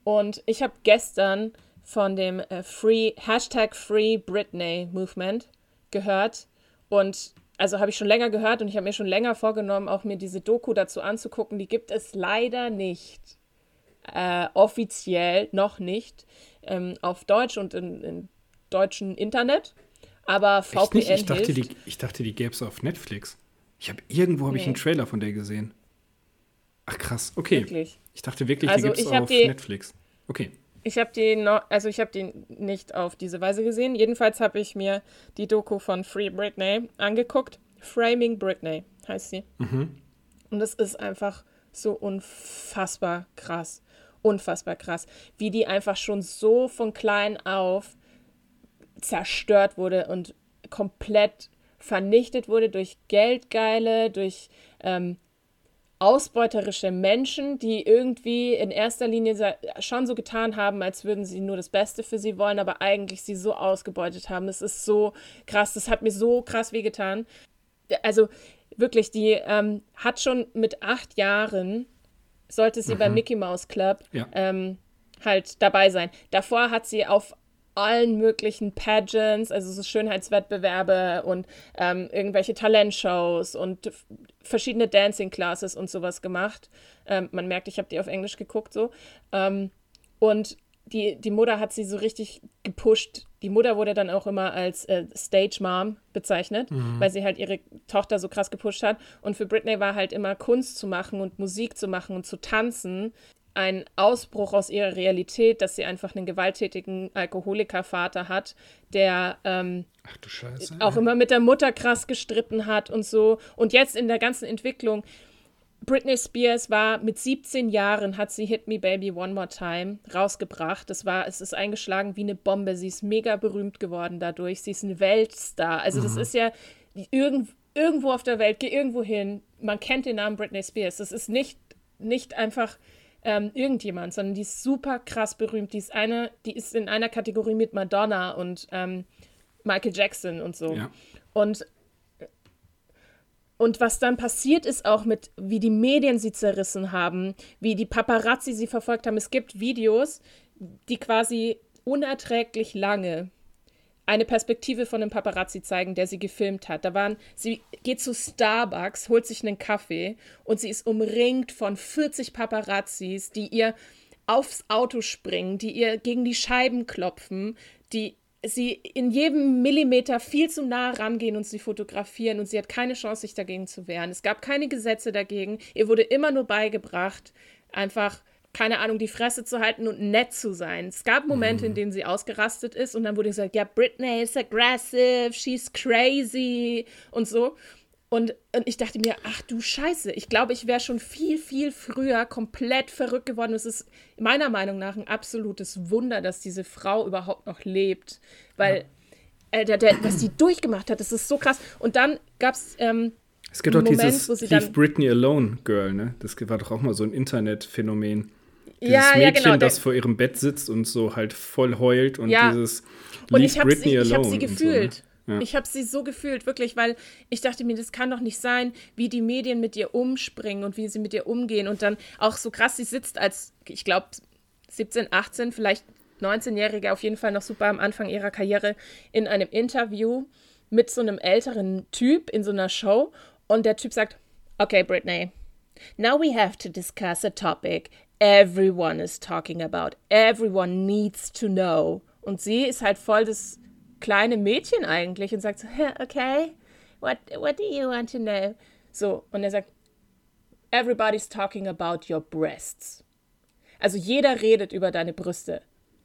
und ich habe gestern von dem äh, Free, Hashtag Free Britney Movement gehört. Und also habe ich schon länger gehört und ich habe mir schon länger vorgenommen, auch mir diese Doku dazu anzugucken. Die gibt es leider nicht. Äh, offiziell noch nicht. Ähm, auf Deutsch und in, in deutschen Internet. Aber VPN ich dachte, hilft. Die, ich dachte, die gäbe es auf Netflix. Ich habe irgendwo habe nee. ich einen Trailer von der gesehen. Ach krass, okay. Wirklich? Ich dachte wirklich, also die gibt es auf die, Netflix. Okay. Ich habe die noch, also ich habe die nicht auf diese Weise gesehen. Jedenfalls habe ich mir die Doku von Free Britney angeguckt. Framing Britney heißt sie. Mhm. Und es ist einfach so unfassbar krass. Unfassbar krass. Wie die einfach schon so von klein auf zerstört wurde und komplett vernichtet wurde durch Geldgeile, durch ähm, ausbeuterische Menschen, die irgendwie in erster Linie schon so getan haben, als würden sie nur das Beste für sie wollen, aber eigentlich sie so ausgebeutet haben. Das ist so krass, das hat mir so krass wehgetan. Also wirklich, die ähm, hat schon mit acht Jahren, sollte sie mhm. beim Mickey Mouse Club ja. ähm, halt dabei sein. Davor hat sie auf allen möglichen Pageants, also so Schönheitswettbewerbe und ähm, irgendwelche Talentshows und verschiedene Dancing Classes und sowas gemacht. Ähm, man merkt, ich habe die auf Englisch geguckt so. Ähm, und die, die Mutter hat sie so richtig gepusht. Die Mutter wurde dann auch immer als äh, Stage Mom bezeichnet, mhm. weil sie halt ihre Tochter so krass gepusht hat. Und für Britney war halt immer Kunst zu machen und Musik zu machen und zu tanzen ein Ausbruch aus ihrer Realität, dass sie einfach einen gewalttätigen Alkoholikervater hat, der ähm, auch immer mit der Mutter krass gestritten hat und so. Und jetzt in der ganzen Entwicklung, Britney Spears war mit 17 Jahren, hat sie Hit Me Baby One More Time rausgebracht. Das war, es ist eingeschlagen wie eine Bombe. Sie ist mega berühmt geworden dadurch. Sie ist ein Weltstar. Also, mhm. das ist ja irgend, irgendwo auf der Welt, geh irgendwo hin. Man kennt den Namen Britney Spears. Das ist nicht, nicht einfach ähm, irgendjemand, sondern die ist super krass berühmt. Die ist eine, die ist in einer Kategorie mit Madonna und ähm, Michael Jackson und so. Ja. Und und was dann passiert ist auch mit, wie die Medien sie zerrissen haben, wie die Paparazzi sie verfolgt haben. Es gibt Videos, die quasi unerträglich lange eine Perspektive von einem Paparazzi zeigen, der sie gefilmt hat. Da waren, sie geht zu Starbucks, holt sich einen Kaffee und sie ist umringt von 40 Paparazzis, die ihr aufs Auto springen, die ihr gegen die Scheiben klopfen, die sie in jedem Millimeter viel zu nah rangehen und sie fotografieren und sie hat keine Chance, sich dagegen zu wehren. Es gab keine Gesetze dagegen. Ihr wurde immer nur beigebracht, einfach keine Ahnung, die Fresse zu halten und nett zu sein. Es gab Momente, in mhm. denen sie ausgerastet ist und dann wurde gesagt, ja, Britney is aggressive, she's crazy und so. Und, und ich dachte mir, ach du Scheiße, ich glaube, ich wäre schon viel, viel früher komplett verrückt geworden. Es ist meiner Meinung nach ein absolutes Wunder, dass diese Frau überhaupt noch lebt. Weil, ja. äh, der, der, was sie durchgemacht hat, das ist so krass. Und dann gab es. Ähm, es gibt doch dieses Leave Britney Alone Girl, ne? Das war doch auch mal so ein Internetphänomen. Dieses ja, Mädchen, ja, genau. das vor ihrem Bett sitzt und so halt voll heult und ja. dieses und ich habe sie, ich hab sie gefühlt. So, ne? Ich habe sie so gefühlt, wirklich, weil ich dachte mir, das kann doch nicht sein, wie die Medien mit ihr umspringen und wie sie mit ihr umgehen. Und dann auch so krass, sie sitzt als, ich glaube, 17, 18, vielleicht 19-Jährige, auf jeden Fall noch super am Anfang ihrer Karriere, in einem Interview mit so einem älteren Typ in so einer Show. Und der Typ sagt, okay, Britney, now we have to discuss a topic everyone is talking about. Everyone needs to know. Und sie ist halt voll das kleine Mädchen eigentlich und sagt so, okay, what, what do you want to know? So, und er sagt, everybody's talking about your breasts. Also jeder redet über deine Brüste.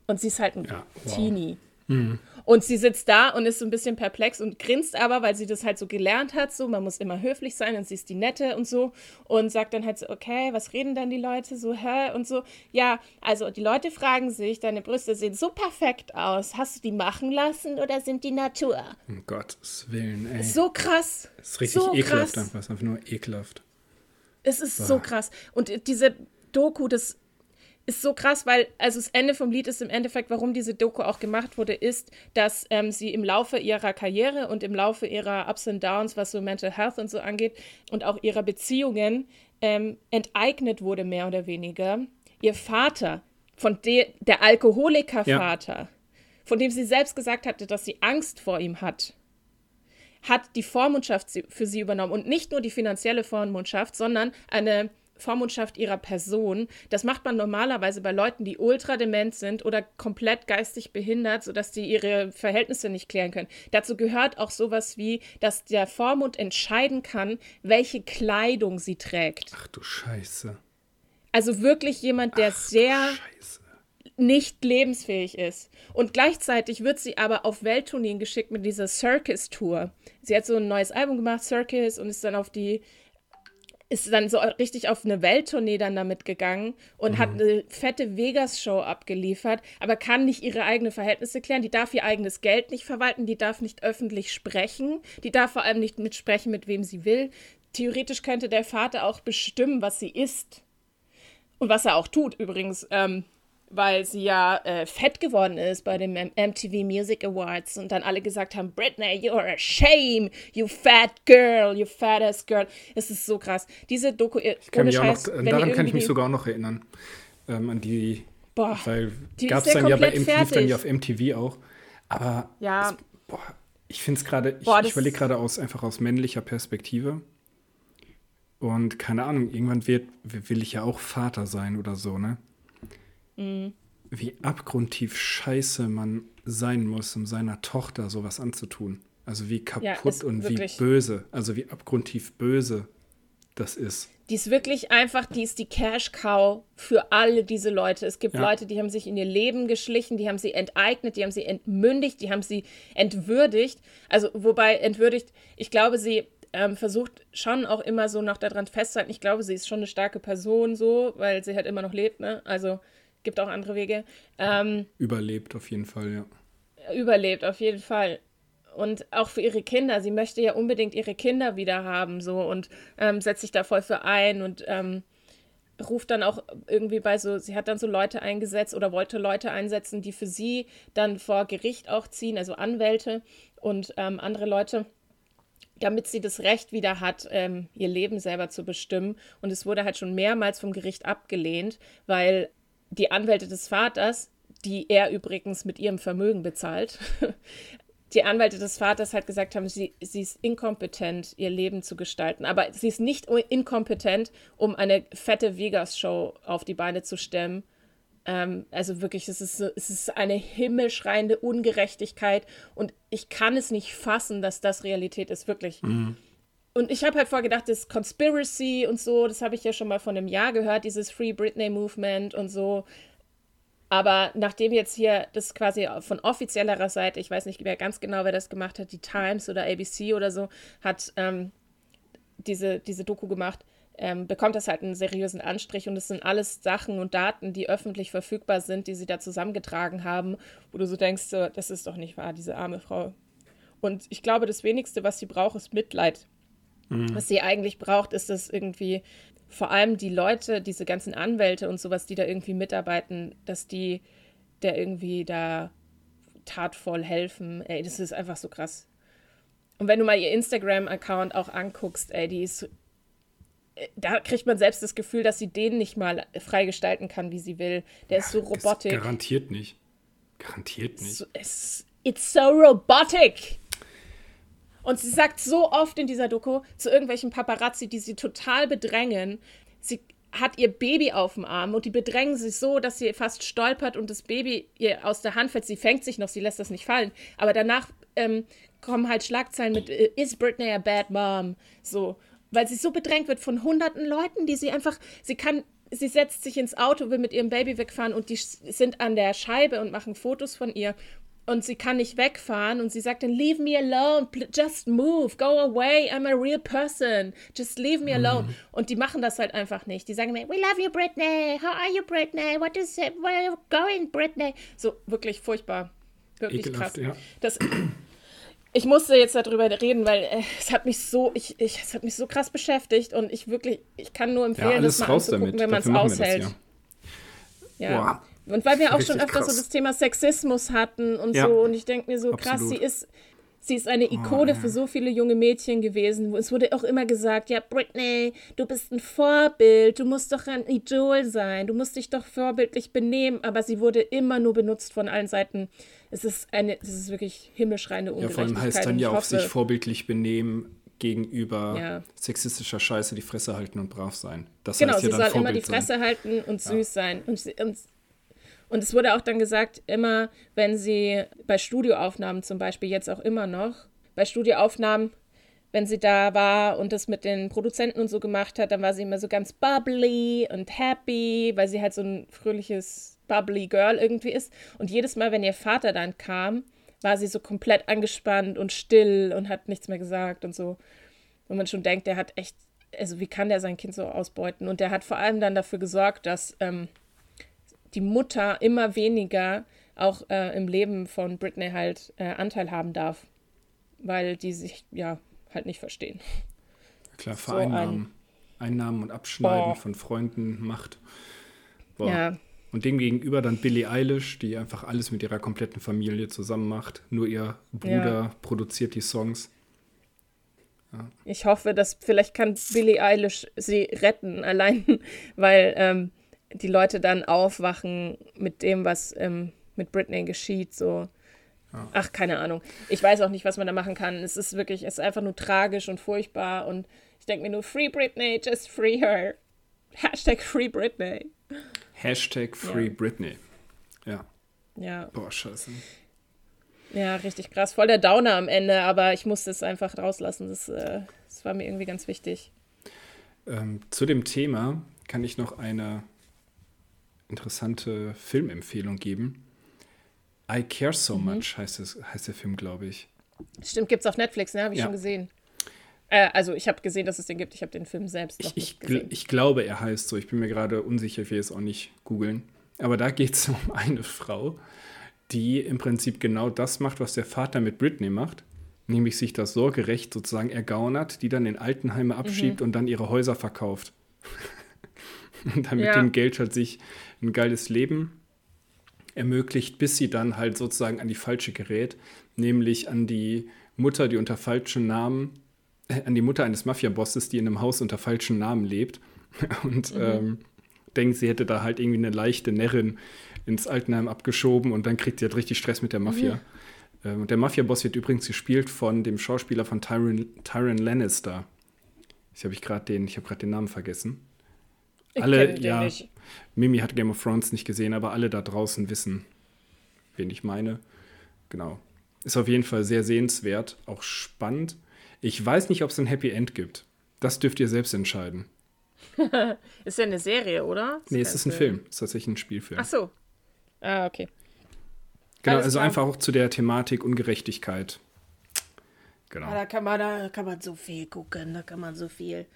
Und sie ist halt ein ja, wow. Teenie. Mhm. Und sie sitzt da und ist so ein bisschen perplex und grinst aber, weil sie das halt so gelernt hat, so, man muss immer höflich sein und sie ist die Nette und so und sagt dann halt so, okay, was reden dann die Leute so, hä? Und so, ja, also die Leute fragen sich, deine Brüste sehen so perfekt aus, hast du die machen lassen oder sind die Natur? Um Gottes Willen, ey. So krass. Das ist richtig so ekelhaft krass. einfach, ist einfach nur ekelhaft. Es ist Boah. so krass. Und diese Doku, das ist so krass, weil, also das Ende vom Lied ist im Endeffekt, warum diese Doku auch gemacht wurde, ist, dass ähm, sie im Laufe ihrer Karriere und im Laufe ihrer Ups und Downs, was so Mental Health und so angeht, und auch ihrer Beziehungen ähm, enteignet wurde, mehr oder weniger. Ihr Vater, von de der Alkoholikervater, ja. von dem sie selbst gesagt hatte, dass sie Angst vor ihm hat, hat die Vormundschaft für sie übernommen. Und nicht nur die finanzielle Vormundschaft, sondern eine Vormundschaft ihrer Person. Das macht man normalerweise bei Leuten, die ultradement sind oder komplett geistig behindert, sodass die ihre Verhältnisse nicht klären können. Dazu gehört auch sowas wie, dass der Vormund entscheiden kann, welche Kleidung sie trägt. Ach du Scheiße. Also wirklich jemand, der Ach, sehr nicht lebensfähig ist. Und gleichzeitig wird sie aber auf Welttourneen geschickt mit dieser Circus-Tour. Sie hat so ein neues Album gemacht, Circus, und ist dann auf die ist dann so richtig auf eine Welttournee dann damit gegangen und mhm. hat eine fette Vegas-Show abgeliefert, aber kann nicht ihre eigenen Verhältnisse klären. Die darf ihr eigenes Geld nicht verwalten, die darf nicht öffentlich sprechen, die darf vor allem nicht mitsprechen, mit wem sie will. Theoretisch könnte der Vater auch bestimmen, was sie isst. Und was er auch tut, übrigens. Ähm, weil sie ja äh, fett geworden ist bei den MTV Music Awards und dann alle gesagt haben, Britney, you're a shame, you fat girl, you fat ass girl. Es ist so krass. Diese Doku, äh, ich kann mich Scheiß, auch noch, daran kann ich mich sogar auch noch erinnern. Ähm, an die, boah, weil gab es dann ja bei MTV, dann ja auf MTV auch. Aber ja. Es, boah, ich finde es gerade, ich, ich überlege gerade aus, einfach aus männlicher Perspektive. Und keine Ahnung, irgendwann wird, will ich ja auch Vater sein oder so, ne? Mhm. Wie abgrundtief scheiße man sein muss, um seiner Tochter sowas anzutun. Also wie kaputt ja, und wie böse, also wie abgrundtief böse das ist. Die ist wirklich einfach, die ist die Cash-Cow für alle diese Leute. Es gibt ja. Leute, die haben sich in ihr Leben geschlichen, die haben sie enteignet, die haben sie entmündigt, die haben sie entwürdigt. Also, wobei entwürdigt, ich glaube, sie ähm, versucht schon auch immer so noch daran festzuhalten. Ich glaube, sie ist schon eine starke Person, so, weil sie halt immer noch lebt, ne? Also, gibt auch andere Wege. Ähm, überlebt auf jeden Fall, ja. Überlebt auf jeden Fall. Und auch für ihre Kinder. Sie möchte ja unbedingt ihre Kinder wieder haben, so und ähm, setzt sich da voll für ein und ähm, ruft dann auch irgendwie bei so, sie hat dann so Leute eingesetzt oder wollte Leute einsetzen, die für sie dann vor Gericht auch ziehen, also Anwälte und ähm, andere Leute damit sie das Recht wieder hat, ähm, ihr Leben selber zu bestimmen. Und es wurde halt schon mehrmals vom Gericht abgelehnt, weil die Anwälte des Vaters, die er übrigens mit ihrem Vermögen bezahlt, die Anwälte des Vaters halt gesagt haben, sie, sie ist inkompetent, ihr Leben zu gestalten. Aber sie ist nicht inkompetent, um eine fette Vegas-Show auf die Beine zu stemmen. Ähm, also wirklich, es ist, es ist eine himmelschreiende Ungerechtigkeit und ich kann es nicht fassen, dass das Realität ist, wirklich. Mhm. Und ich habe halt vorgedacht, das Conspiracy und so, das habe ich ja schon mal von einem Jahr gehört, dieses Free Britney Movement und so. Aber nachdem jetzt hier das quasi von offizieller Seite, ich weiß nicht mehr ganz genau, wer das gemacht hat, die Times oder ABC oder so, hat ähm, diese, diese Doku gemacht, ähm, bekommt das halt einen seriösen Anstrich und es sind alles Sachen und Daten, die öffentlich verfügbar sind, die sie da zusammengetragen haben, wo du so denkst, so, das ist doch nicht wahr, diese arme Frau. Und ich glaube, das Wenigste, was sie braucht, ist Mitleid. Mhm. Was sie eigentlich braucht, ist dass irgendwie vor allem die Leute, diese ganzen Anwälte und sowas, die da irgendwie mitarbeiten, dass die der irgendwie da tatvoll helfen. Ey, das ist einfach so krass. Und wenn du mal ihr Instagram-Account auch anguckst, ey, die ist. äh, Da kriegt man selbst das Gefühl, dass sie den nicht mal frei gestalten kann, wie sie will. Der ist so Das robotik. Garantiert nicht. Garantiert nicht. So, es, it's so robotic. Und sie sagt so oft in dieser Doku zu irgendwelchen Paparazzi, die sie total bedrängen, sie hat ihr Baby auf dem Arm und die bedrängen sie so, dass sie fast stolpert und das Baby ihr aus der Hand fällt. Sie fängt sich noch, sie lässt das nicht fallen. Aber danach ähm, kommen halt Schlagzeilen mit äh, Is Britney a bad mom? So, weil sie so bedrängt wird von hunderten Leuten, die sie einfach, sie kann, sie setzt sich ins Auto, will mit ihrem Baby wegfahren und die sind an der Scheibe und machen Fotos von ihr und sie kann nicht wegfahren und sie sagt dann, leave me alone, just move, go away, I'm a real person, just leave me alone. Und die machen das halt einfach nicht. Die sagen mir, we love you, Britney, how are you, Britney, what is it, where are you going, Britney? So, wirklich furchtbar. Wirklich Ekelhaft, krass. ja. Das, ich musste jetzt darüber reden, weil äh, es hat mich so, ich, ich, es hat mich so krass beschäftigt und ich wirklich, ich kann nur empfehlen, Ja, das mal raus anzugucken, damit. wenn man es wir das aushält. ja. Ja. Boah. Und weil wir auch schon öfter so krass. das Thema Sexismus hatten und Ja. so, und ich denke mir so, krass, Absolut. Oh, sie ist, sie ist eine Ikone für so viele junge Mädchen gewesen. Es wurde auch immer gesagt, ja, Britney, du bist ein Vorbild, du musst doch ein Idol sein, du musst dich doch vorbildlich benehmen, aber sie wurde immer nur benutzt von allen Seiten. Es ist eine, es ist wirklich himmelschreiende Ja, Ungerechtigkeit. vor allem heißt dann ja auch hoffe, sich vorbildlich benehmen gegenüber Ja. sexistischer Scheiße, die Fresse halten und brav sein. Das Genau, heißt sie ja dann soll immer die Vorbild sein. Fresse halten und süß sein. Und, sie, und, und es wurde auch dann gesagt, immer wenn sie bei Studioaufnahmen zum Beispiel, jetzt auch immer noch, bei Studioaufnahmen, wenn sie da war und das mit den Produzenten und so gemacht hat, dann war sie immer so ganz bubbly und happy, weil sie halt so ein fröhliches, bubbly Girl irgendwie ist. Und jedes Mal, wenn ihr Vater dann kam, war sie so komplett angespannt und still und hat nichts mehr gesagt und so. Wo man schon denkt, der hat echt, also wie kann der sein Kind so ausbeuten? Und der hat vor allem dann dafür gesorgt, dass ähm, die Mutter immer weniger auch äh, im Leben von Britney halt äh, Anteil haben darf, weil die sich ja halt nicht verstehen. Klar, so ein- Vereinnahmen. Einnahmen und Abschneiden Boah. von Freunden, Macht. Boah. Ja, Und demgegenüber dann Billie Eilish, die einfach alles mit ihrer kompletten Familie zusammen macht. Nur ihr Bruder Ja. produziert die Songs. ich hoffe, dass vielleicht kann Billie Eilish sie retten, allein weil ähm, die Leute dann aufwachen mit dem, was ähm, mit Britney geschieht, so. Ach, keine Ahnung. Ich weiß auch nicht, was man da machen kann. Es ist wirklich, es ist einfach nur tragisch und furchtbar und ich denke mir nur, Free Britney, just free her. Hashtag Free Britney. Hashtag Free Ja. Britney. Ja. Ja, Boah, scheiße. ja, richtig krass. Voll der Downer am Ende, aber ich musste es einfach rauslassen. Das, äh, das war mir irgendwie ganz wichtig. Ähm, zu dem Thema kann ich noch eine interessante Filmempfehlung geben. I Care So Mhm. Much heißt, es, heißt der Film, glaube ich. Stimmt, gibt's auf Netflix, ne? Habe ich Ja. schon gesehen. Äh, also ich habe gesehen, dass es den gibt. Ich habe den Film selbst noch Ich, ich, nicht gesehen. ich glaube, er heißt so. Ich bin mir gerade unsicher, ich will es auch nicht googeln. Aber da geht es um eine Frau, die im Prinzip genau das macht, was der Vater mit Britney macht. Nämlich sich das Sorgerecht sozusagen ergaunert, die dann in Altenheime abschiebt Mhm. und dann ihre Häuser verkauft. und dann mit Ja. dem Geld halt sich ein geiles Leben ermöglicht, bis sie dann halt sozusagen an die falsche gerät, nämlich an die Mutter, die unter falschen Namen, äh, an die Mutter eines Mafia-Bosses, die in einem Haus unter falschen Namen lebt und ähm, denkt, sie hätte da halt irgendwie eine leichte Närrin ins Altenheim abgeschoben und dann kriegt sie halt richtig Stress mit der Mafia. Ähm, und der Mafia-Boss wird übrigens gespielt von dem Schauspieler von Tyron, Tyron Lannister. Ich habe ich gerade den, ich habe gerade den Namen vergessen. Ich alle, ja, nicht. Mimi hat Game of Thrones nicht gesehen, aber alle da draußen wissen, wen ich meine. Genau. Ist auf jeden Fall sehr sehenswert, auch spannend. Ich weiß nicht, ob es ein Happy End gibt. Das dürft ihr selbst entscheiden. Ist ja eine Serie, oder? Nee, es ist ein Film. Es ist tatsächlich ein Spielfilm. Ach so. Ah, okay. genau, alles also klar. einfach auch zu der Thematik Ungerechtigkeit. Genau. Ah, da kann man, da kann man so viel gucken, da kann man so viel.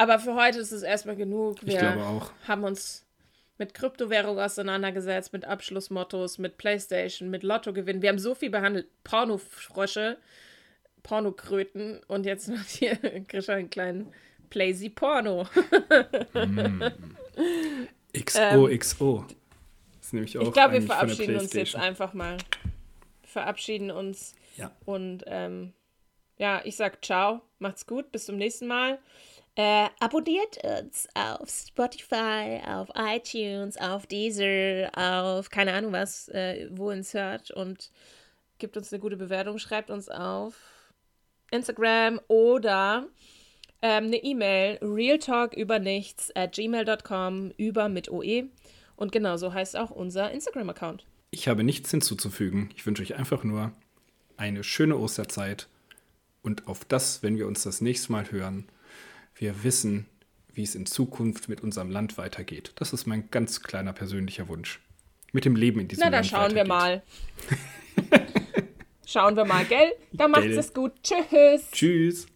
Aber für heute ist es erstmal genug. Ich Wir glaube auch. haben uns mit Kryptowährung auseinandergesetzt, mit Abschlussmottos, mit Playstation, mit Lottogewinn. Wir haben so viel behandelt. Pornofrösche, Pornokröten und jetzt macht hier Grisha einen kleinen Playsy Porno. XOXO. das ist nämlich auch Ähm, Ich glaube, wir verabschieden uns jetzt einfach mal. Verabschieden uns Ja. und ähm, Ja, ich sag ciao, macht's gut, bis zum nächsten Mal. Äh, abonniert uns auf Spotify, auf iTunes, auf Deezer, auf keine Ahnung was, äh, wo uns hört und gibt uns eine gute Bewertung, schreibt uns auf Instagram oder ähm, eine E-Mail, realtalkübernichts at gmail.com, über mit OE. Und genau so heißt auch unser Instagram-Account. Ich habe nichts hinzuzufügen. Ich wünsche euch einfach nur eine schöne Osterzeit und auf das, wenn wir uns das nächste Mal hören, wir wissen, wie es in Zukunft mit unserem Land weitergeht. Das ist mein ganz kleiner persönlicher Wunsch. Mit dem Leben in diesem Na, Land. Na, dann schauen weitergeht. wir mal. schauen wir mal, gell? Dann macht's es gut. Tschüss. Tschüss.